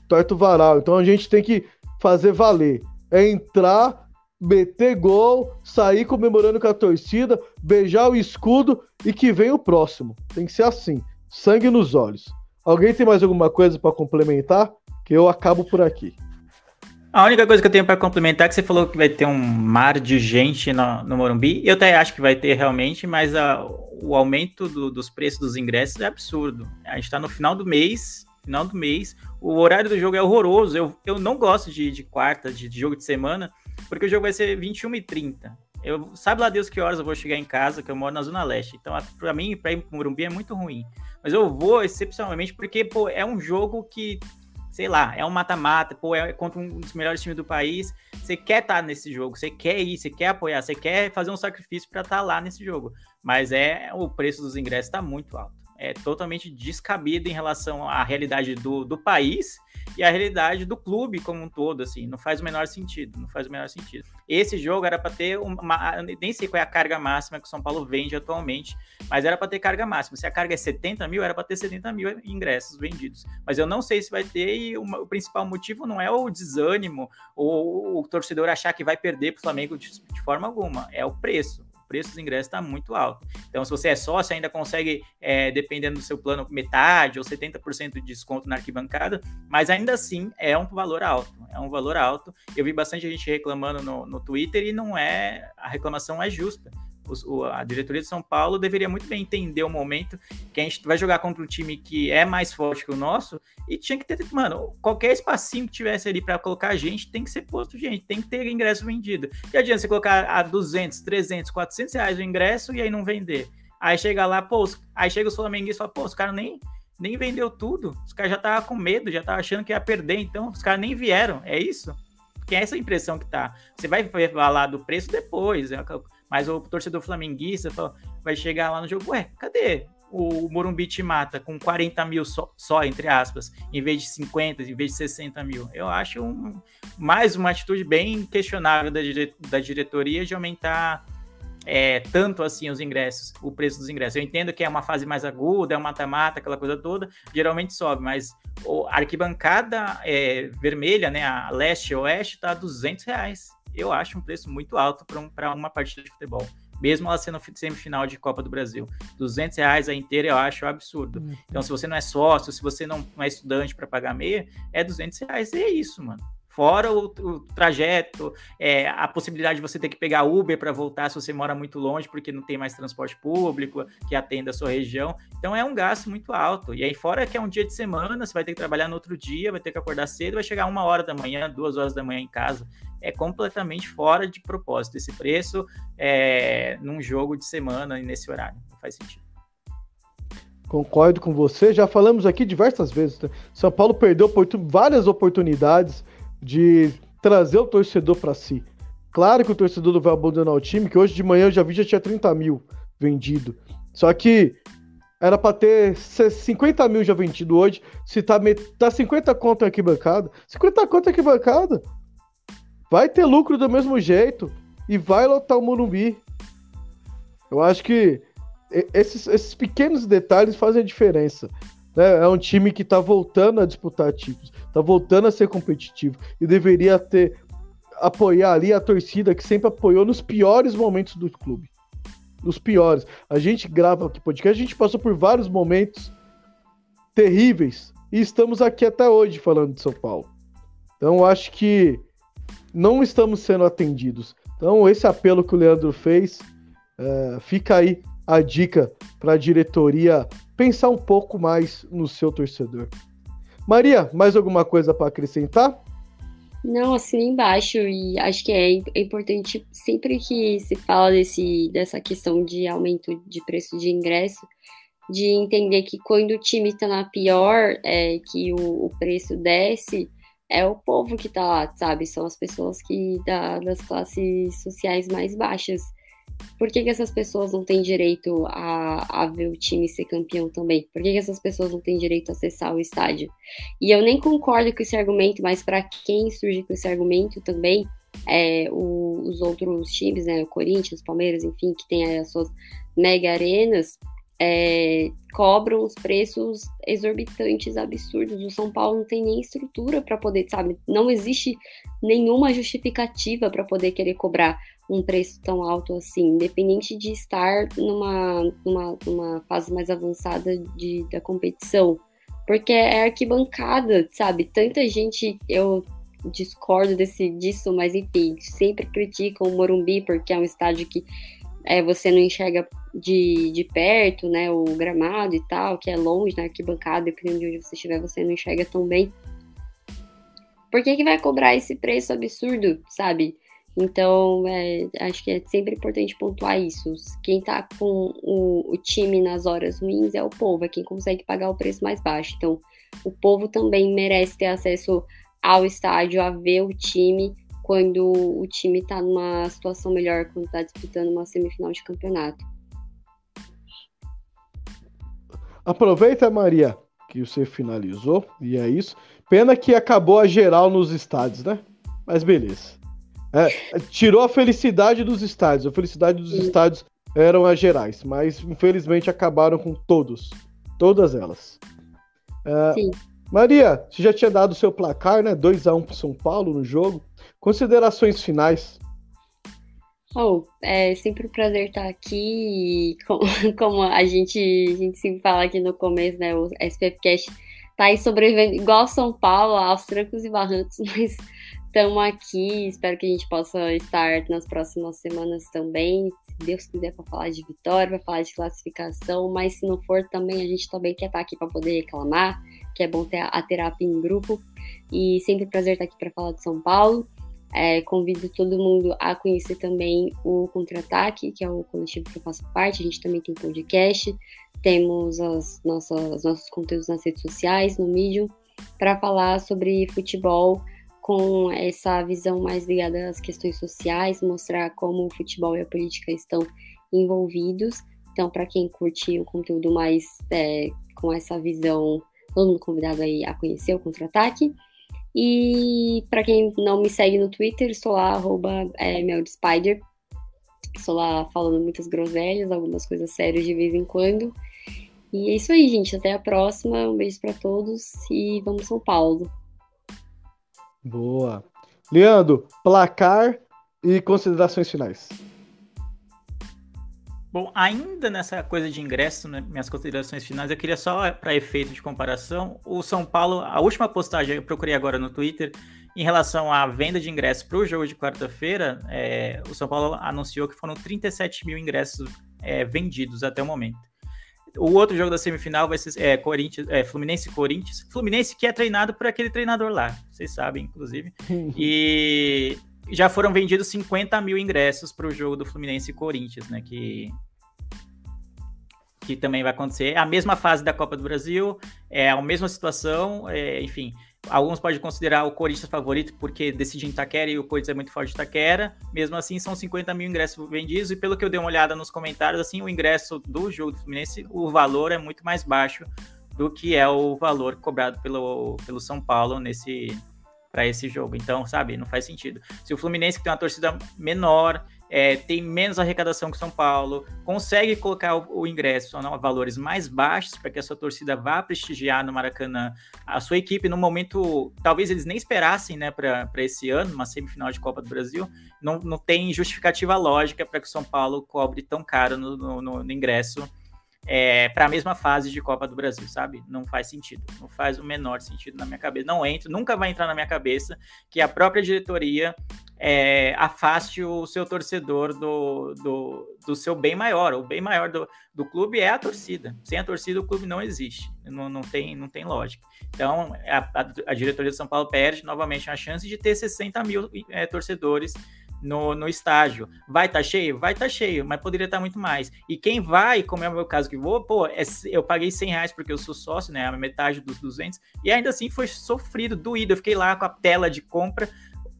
Entorta o varal. Então a gente tem que fazer valer. É entrar, meter gol, sair comemorando com a torcida, beijar o escudo e que vem o próximo. Tem que ser assim. Sangue nos olhos. Alguém tem mais alguma coisa para complementar? Que eu acabo por aqui. A única coisa que eu tenho para complementar é que você falou que vai ter um mar de gente no, no Morumbi. Eu até acho que vai ter realmente, mas a, o aumento do, dos preços dos ingressos é absurdo. A gente está no final do mês, final do mês. O horário do jogo é horroroso. Eu, eu não gosto de, de quarta, de, de jogo de semana, porque o jogo vai ser 21h30. Eu, sabe lá Deus que horas eu vou chegar em casa, que eu moro na Zona Leste. Então, para mim, para ir para o Morumbi é muito ruim. Mas eu vou excepcionalmente porque, pô, é um jogo que sei lá, é um mata-mata, pô, é contra um dos melhores times do país. Você quer estar tá nesse jogo, você quer ir, você quer apoiar, você quer fazer um sacrifício para estar tá lá nesse jogo. Mas é o preço dos ingressos está muito alto. É totalmente descabido em relação à realidade do, do país e a realidade do clube como um todo, assim, não faz o menor sentido, não faz o menor sentido. Esse jogo era para ter uma, nem sei qual é a carga máxima que o São Paulo vende atualmente, mas era para ter carga máxima. Se a carga é 70 mil, era para ter 70 mil ingressos vendidos. Mas eu não sei se vai ter, e o, o principal motivo não é o desânimo ou o torcedor achar que vai perder para o Flamengo de, de forma alguma, é o preço preço dos ingressos está muito alto. Então, se você é sócio, ainda consegue, é, dependendo do seu plano, metade ou 70% de desconto na arquibancada, mas ainda assim é um valor alto. É um valor alto. Eu vi bastante gente reclamando no, no Twitter e não é. A reclamação é justa a diretoria de São Paulo deveria muito bem entender o momento que a gente vai jogar contra um time que é mais forte que o nosso e tinha que ter, mano, qualquer espacinho que tivesse ali para colocar gente tem que ser posto gente, tem que ter ingresso vendido. E adianta você colocar a 200, 300, 400 reais o ingresso e aí não vender. Aí chega lá, pô, aí chega os flamenguistas e fala, pô, os caras nem, nem vendeu tudo, os caras já estavam com medo, já estavam achando que ia perder, então os caras nem vieram, é isso? Que é essa impressão que tá. Você vai falar do preço depois, é mas o torcedor flamenguista vai chegar lá no jogo, ué, cadê? O Morumbi te mata com 40 mil só, só, entre aspas, em vez de 50, em vez de 60 mil. Eu acho um, mais uma atitude bem questionável da, dire, da diretoria de aumentar é, tanto assim os ingressos, o preço dos ingressos. Eu entendo que é uma fase mais aguda, é um mata-mata, aquela coisa toda, geralmente sobe, mas a arquibancada é, vermelha, né, a leste-oeste, tá 200 reais eu acho um preço muito alto para um, uma partida de futebol. Mesmo ela sendo semifinal de Copa do Brasil. 200 reais a inteira eu acho absurdo. Então, se você não é sócio, se você não, não é estudante para pagar meia, é 200 reais e é isso, mano. Fora o, o trajeto, é, a possibilidade de você ter que pegar Uber para voltar se você mora muito longe, porque não tem mais transporte público que atenda a sua região. Então é um gasto muito alto. E aí, fora que é um dia de semana, você vai ter que trabalhar no outro dia, vai ter que acordar cedo, vai chegar uma hora da manhã, duas horas da manhã em casa. É completamente fora de propósito esse preço é, num jogo de semana e nesse horário. Não faz sentido. Concordo com você. Já falamos aqui diversas vezes. Né? São Paulo perdeu oportun várias oportunidades de trazer o torcedor para si. Claro que o torcedor não vai abandonar o time, que hoje de manhã eu já vi já tinha 30 mil vendido. Só que era para ter 50 mil já vendido hoje. Se tá, tá 50 conto aqui bancada, 50 conto aqui bancada, vai ter lucro do mesmo jeito e vai lotar o Morumbi. Eu acho que esses, esses pequenos detalhes fazem a diferença. Né? É um time que está voltando a disputar títulos, está voltando a ser competitivo e deveria ter apoiar ali a torcida que sempre apoiou nos piores momentos do clube. Nos piores. A gente grava aqui podcast, a gente passou por vários momentos terríveis e estamos aqui até hoje falando de São Paulo. Então acho que não estamos sendo atendidos. Então esse apelo que o Leandro fez é, fica aí a dica para a diretoria pensar um pouco mais no seu torcedor. Maria, mais alguma coisa para acrescentar? Não, assim embaixo, e acho que é, é, importante, sempre que se fala desse, dessa questão de aumento de preço de ingresso, de entender que quando o time está na pior, é, que o, o, preço desce, é o povo que está lá, sabe? São as pessoas que da, das classes sociais mais baixas por que, que essas pessoas não têm direito a, a ver o time ser campeão também? Por que, que essas pessoas não têm direito a acessar o estádio? E eu nem concordo com esse argumento, mas para quem surge com esse argumento também, é, o, os outros times, né, o Corinthians, Palmeiras, enfim, que tem as suas mega arenas, é, cobram os preços exorbitantes, absurdos. O São Paulo não tem nem estrutura para poder, sabe? Não existe nenhuma justificativa para poder querer cobrar um preço tão alto assim, independente de estar numa, numa, numa fase mais avançada de, da competição. Porque é arquibancada, sabe? Tanta gente, eu discordo desse, disso, mas enfim, sempre criticam o Morumbi porque é um estádio que é, você não enxerga de, de perto, né? O gramado e tal, que é longe na arquibancada, dependendo de onde você estiver, você não enxerga tão bem. Por que, que vai cobrar esse preço absurdo, sabe? Então, é, acho que é sempre importante pontuar isso. Quem tá com o, o, time nas horas ruins é o povo, é quem consegue pagar o preço mais baixo. Então, o povo também merece ter acesso ao estádio, a ver o time quando o time tá numa situação melhor, quando tá disputando uma semifinal de campeonato. Aproveita, Maria, que você finalizou, e é isso. Pena que acabou a geral nos estádios, né? Mas beleza. É, tirou a felicidade dos estádios. A felicidade dos Sim. estádios eram as gerais, mas infelizmente acabaram com todos. Todas elas. É, Sim. Maria, você já tinha dado o seu placar, né? 2x1 para São Paulo no jogo. Considerações finais. Oh, é sempre um prazer estar aqui. Como, como a, gente, a gente sempre fala aqui no começo, né? O SPFcast tá aí sobrevivendo igual São Paulo, aos trancos e barrancos, mas estamos aqui. Espero que a gente possa estar nas próximas semanas também. Se Deus quiser, para falar de vitória, para falar de classificação. Mas se não for, também a gente também quer estar aqui para poder reclamar, que é bom ter a terapia em grupo. E sempre um prazer estar aqui para falar de São Paulo. É, convido todo mundo a conhecer também o Contra-Ataque, que é o coletivo que eu faço parte. A gente também tem podcast, temos as nossas, nossos conteúdos nas redes sociais, no Medium, para falar sobre futebol com essa visão mais ligada às questões sociais, mostrar como o futebol e a política estão envolvidos. Então, para quem curte o conteúdo mais é, com essa visão, todo mundo convidado aí a conhecer o Contra-Ataque. E para quem não me segue no Twitter, estou lá, arroba é. Estou lá falando muitas groselhas, algumas coisas sérias de vez em quando. E é isso aí, gente. Até a próxima. Um beijo para todos e vamos São Paulo. Boa. Leandro, placar e considerações finais. Bom, ainda nessa coisa de ingresso, né, minhas considerações finais, eu queria só, para efeito de comparação, o São Paulo, a última postagem eu procurei agora no Twitter, em relação à venda de ingressos para o jogo de quarta-feira, é, o São Paulo anunciou que foram 37 mil ingressos é, vendidos até o momento. O outro jogo da semifinal vai ser é, Corinthians, é, Fluminense Corinthians. Fluminense que é treinado por aquele treinador lá, vocês sabem, inclusive. e já foram vendidos 50 mil ingressos para o jogo do Fluminense e Corinthians, né? Que, que também vai acontecer. A mesma fase da Copa do Brasil, é a mesma situação, é, enfim. Alguns podem considerar o Corinthians favorito porque decide em Itaquera e o Corinthians é muito forte em Itaquera. Mesmo assim, são 50 mil ingressos vendidos. E pelo que eu dei uma olhada nos comentários, assim, o ingresso do jogo do Fluminense, o valor é muito mais baixo do que é o valor cobrado pelo, pelo São Paulo nesse para esse jogo. Então, sabe, não faz sentido. Se o Fluminense que tem uma torcida menor, é, tem menos arrecadação que São Paulo, consegue colocar o, o ingresso a valores mais baixos para que a sua torcida vá prestigiar no Maracanã a sua equipe no momento, talvez eles nem esperassem, né, para esse ano, uma semifinal de Copa do Brasil, não, não tem justificativa lógica para que o São Paulo cobre tão caro no, no, no ingresso é, para a mesma fase de Copa do Brasil, sabe? Não faz sentido, não faz o menor sentido na minha cabeça. Não entra, nunca vai entrar na minha cabeça que a própria diretoria é, afaste o seu torcedor do, do, do, seu bem maior. O bem maior do, do clube é a torcida. Sem a torcida, o clube não existe. Não, não, tem, não tem lógica. Então, a, a, diretoria de São Paulo perde novamente a chance de ter 60 mil é, torcedores no, no estágio. Vai estar tá cheio? Vai estar tá cheio, mas poderia estar tá muito mais. E quem vai, como é o meu caso que vou, pô, é, eu paguei 100 reais porque eu sou sócio, né? A metade dos 200, e ainda assim foi sofrido, doído. Eu fiquei lá com a tela de compra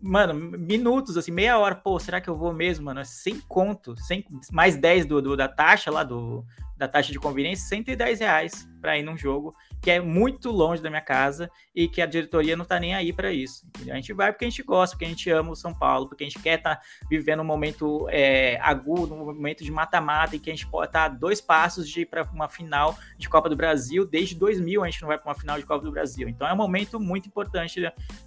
mano, minutos, assim, meia hora. Pô, será que eu vou mesmo, mano? Sem conto, sem, mais 10 do, do, da taxa lá, do, da taxa de conveniência, 110 reais para ir num jogo que é muito longe da minha casa e que a diretoria não está nem aí para isso. Entendeu? A gente vai porque a gente gosta, porque a gente ama o São Paulo, porque a gente quer estar tá vivendo um momento é, agudo, um momento de mata-mata, e que a gente pode estar tá dois passos de ir para uma final de Copa do Brasil. Desde 2000 a gente não vai para uma final de Copa do Brasil. Então é um momento muito importante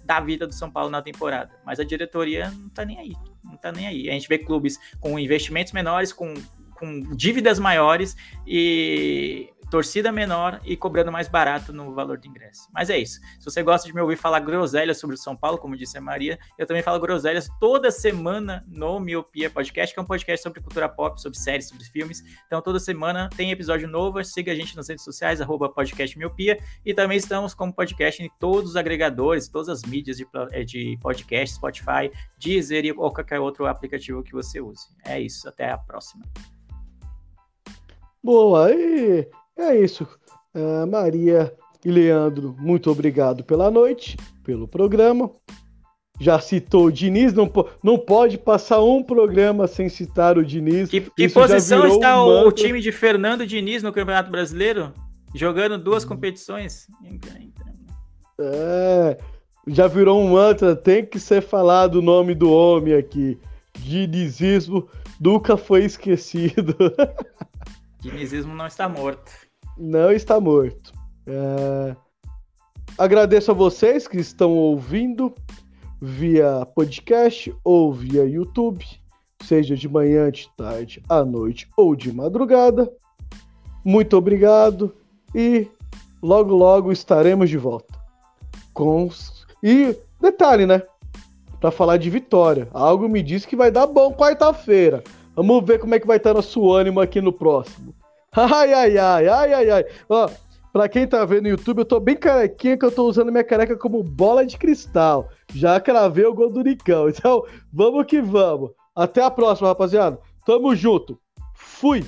da vida do São Paulo na temporada. Mas a diretoria não está nem aí. Não está nem aí. A gente vê clubes com investimentos menores, com com dívidas maiores e torcida menor e cobrando mais barato no valor do ingresso. Mas é isso. Se você gosta de me ouvir falar groselhas sobre o São Paulo, como disse a Maria, eu também falo groselhas toda semana no Miopia Podcast, que é um podcast sobre cultura pop, sobre séries, sobre filmes. Então toda semana tem episódio novo. Siga a gente nas redes sociais, arroba podcast Miopia. E também estamos como podcast em todos os agregadores, todas as mídias de, eh, de podcast, Spotify, Deezer ou qualquer outro aplicativo que você use. É isso. Até a próxima. Boa, e é isso. Uh, Maria e Leandro, muito obrigado pela noite, pelo programa. Já citou o Diniz, não, não pode passar um programa sem citar o Diniz. Que, que posição está um o, time de Fernando Diniz no Campeonato Brasileiro? Jogando duas competições? É, já virou um mantra, tem que ser falado o nome do homem aqui. Dinizismo nunca foi esquecido. Dinizismo não está morto não está morto. É... Agradeço a vocês que estão ouvindo via podcast ou via YouTube, seja de manhã, de tarde, à noite ou de madrugada. Muito obrigado e logo logo estaremos de volta. Com e detalhe, né? Para falar de vitória, algo me diz que vai dar bom quarta-feira. Vamos ver como é que vai estar nosso ânimo aqui no próximo. Ai, ai, ai, ai, ai, ai. Ó, pra quem tá vendo no YouTube, eu tô bem carequinha que eu tô usando minha careca como bola de cristal. Já cravei o gol do Nicão. Então, vamos que vamos. Até a próxima, rapaziada. Tamo junto. Fui.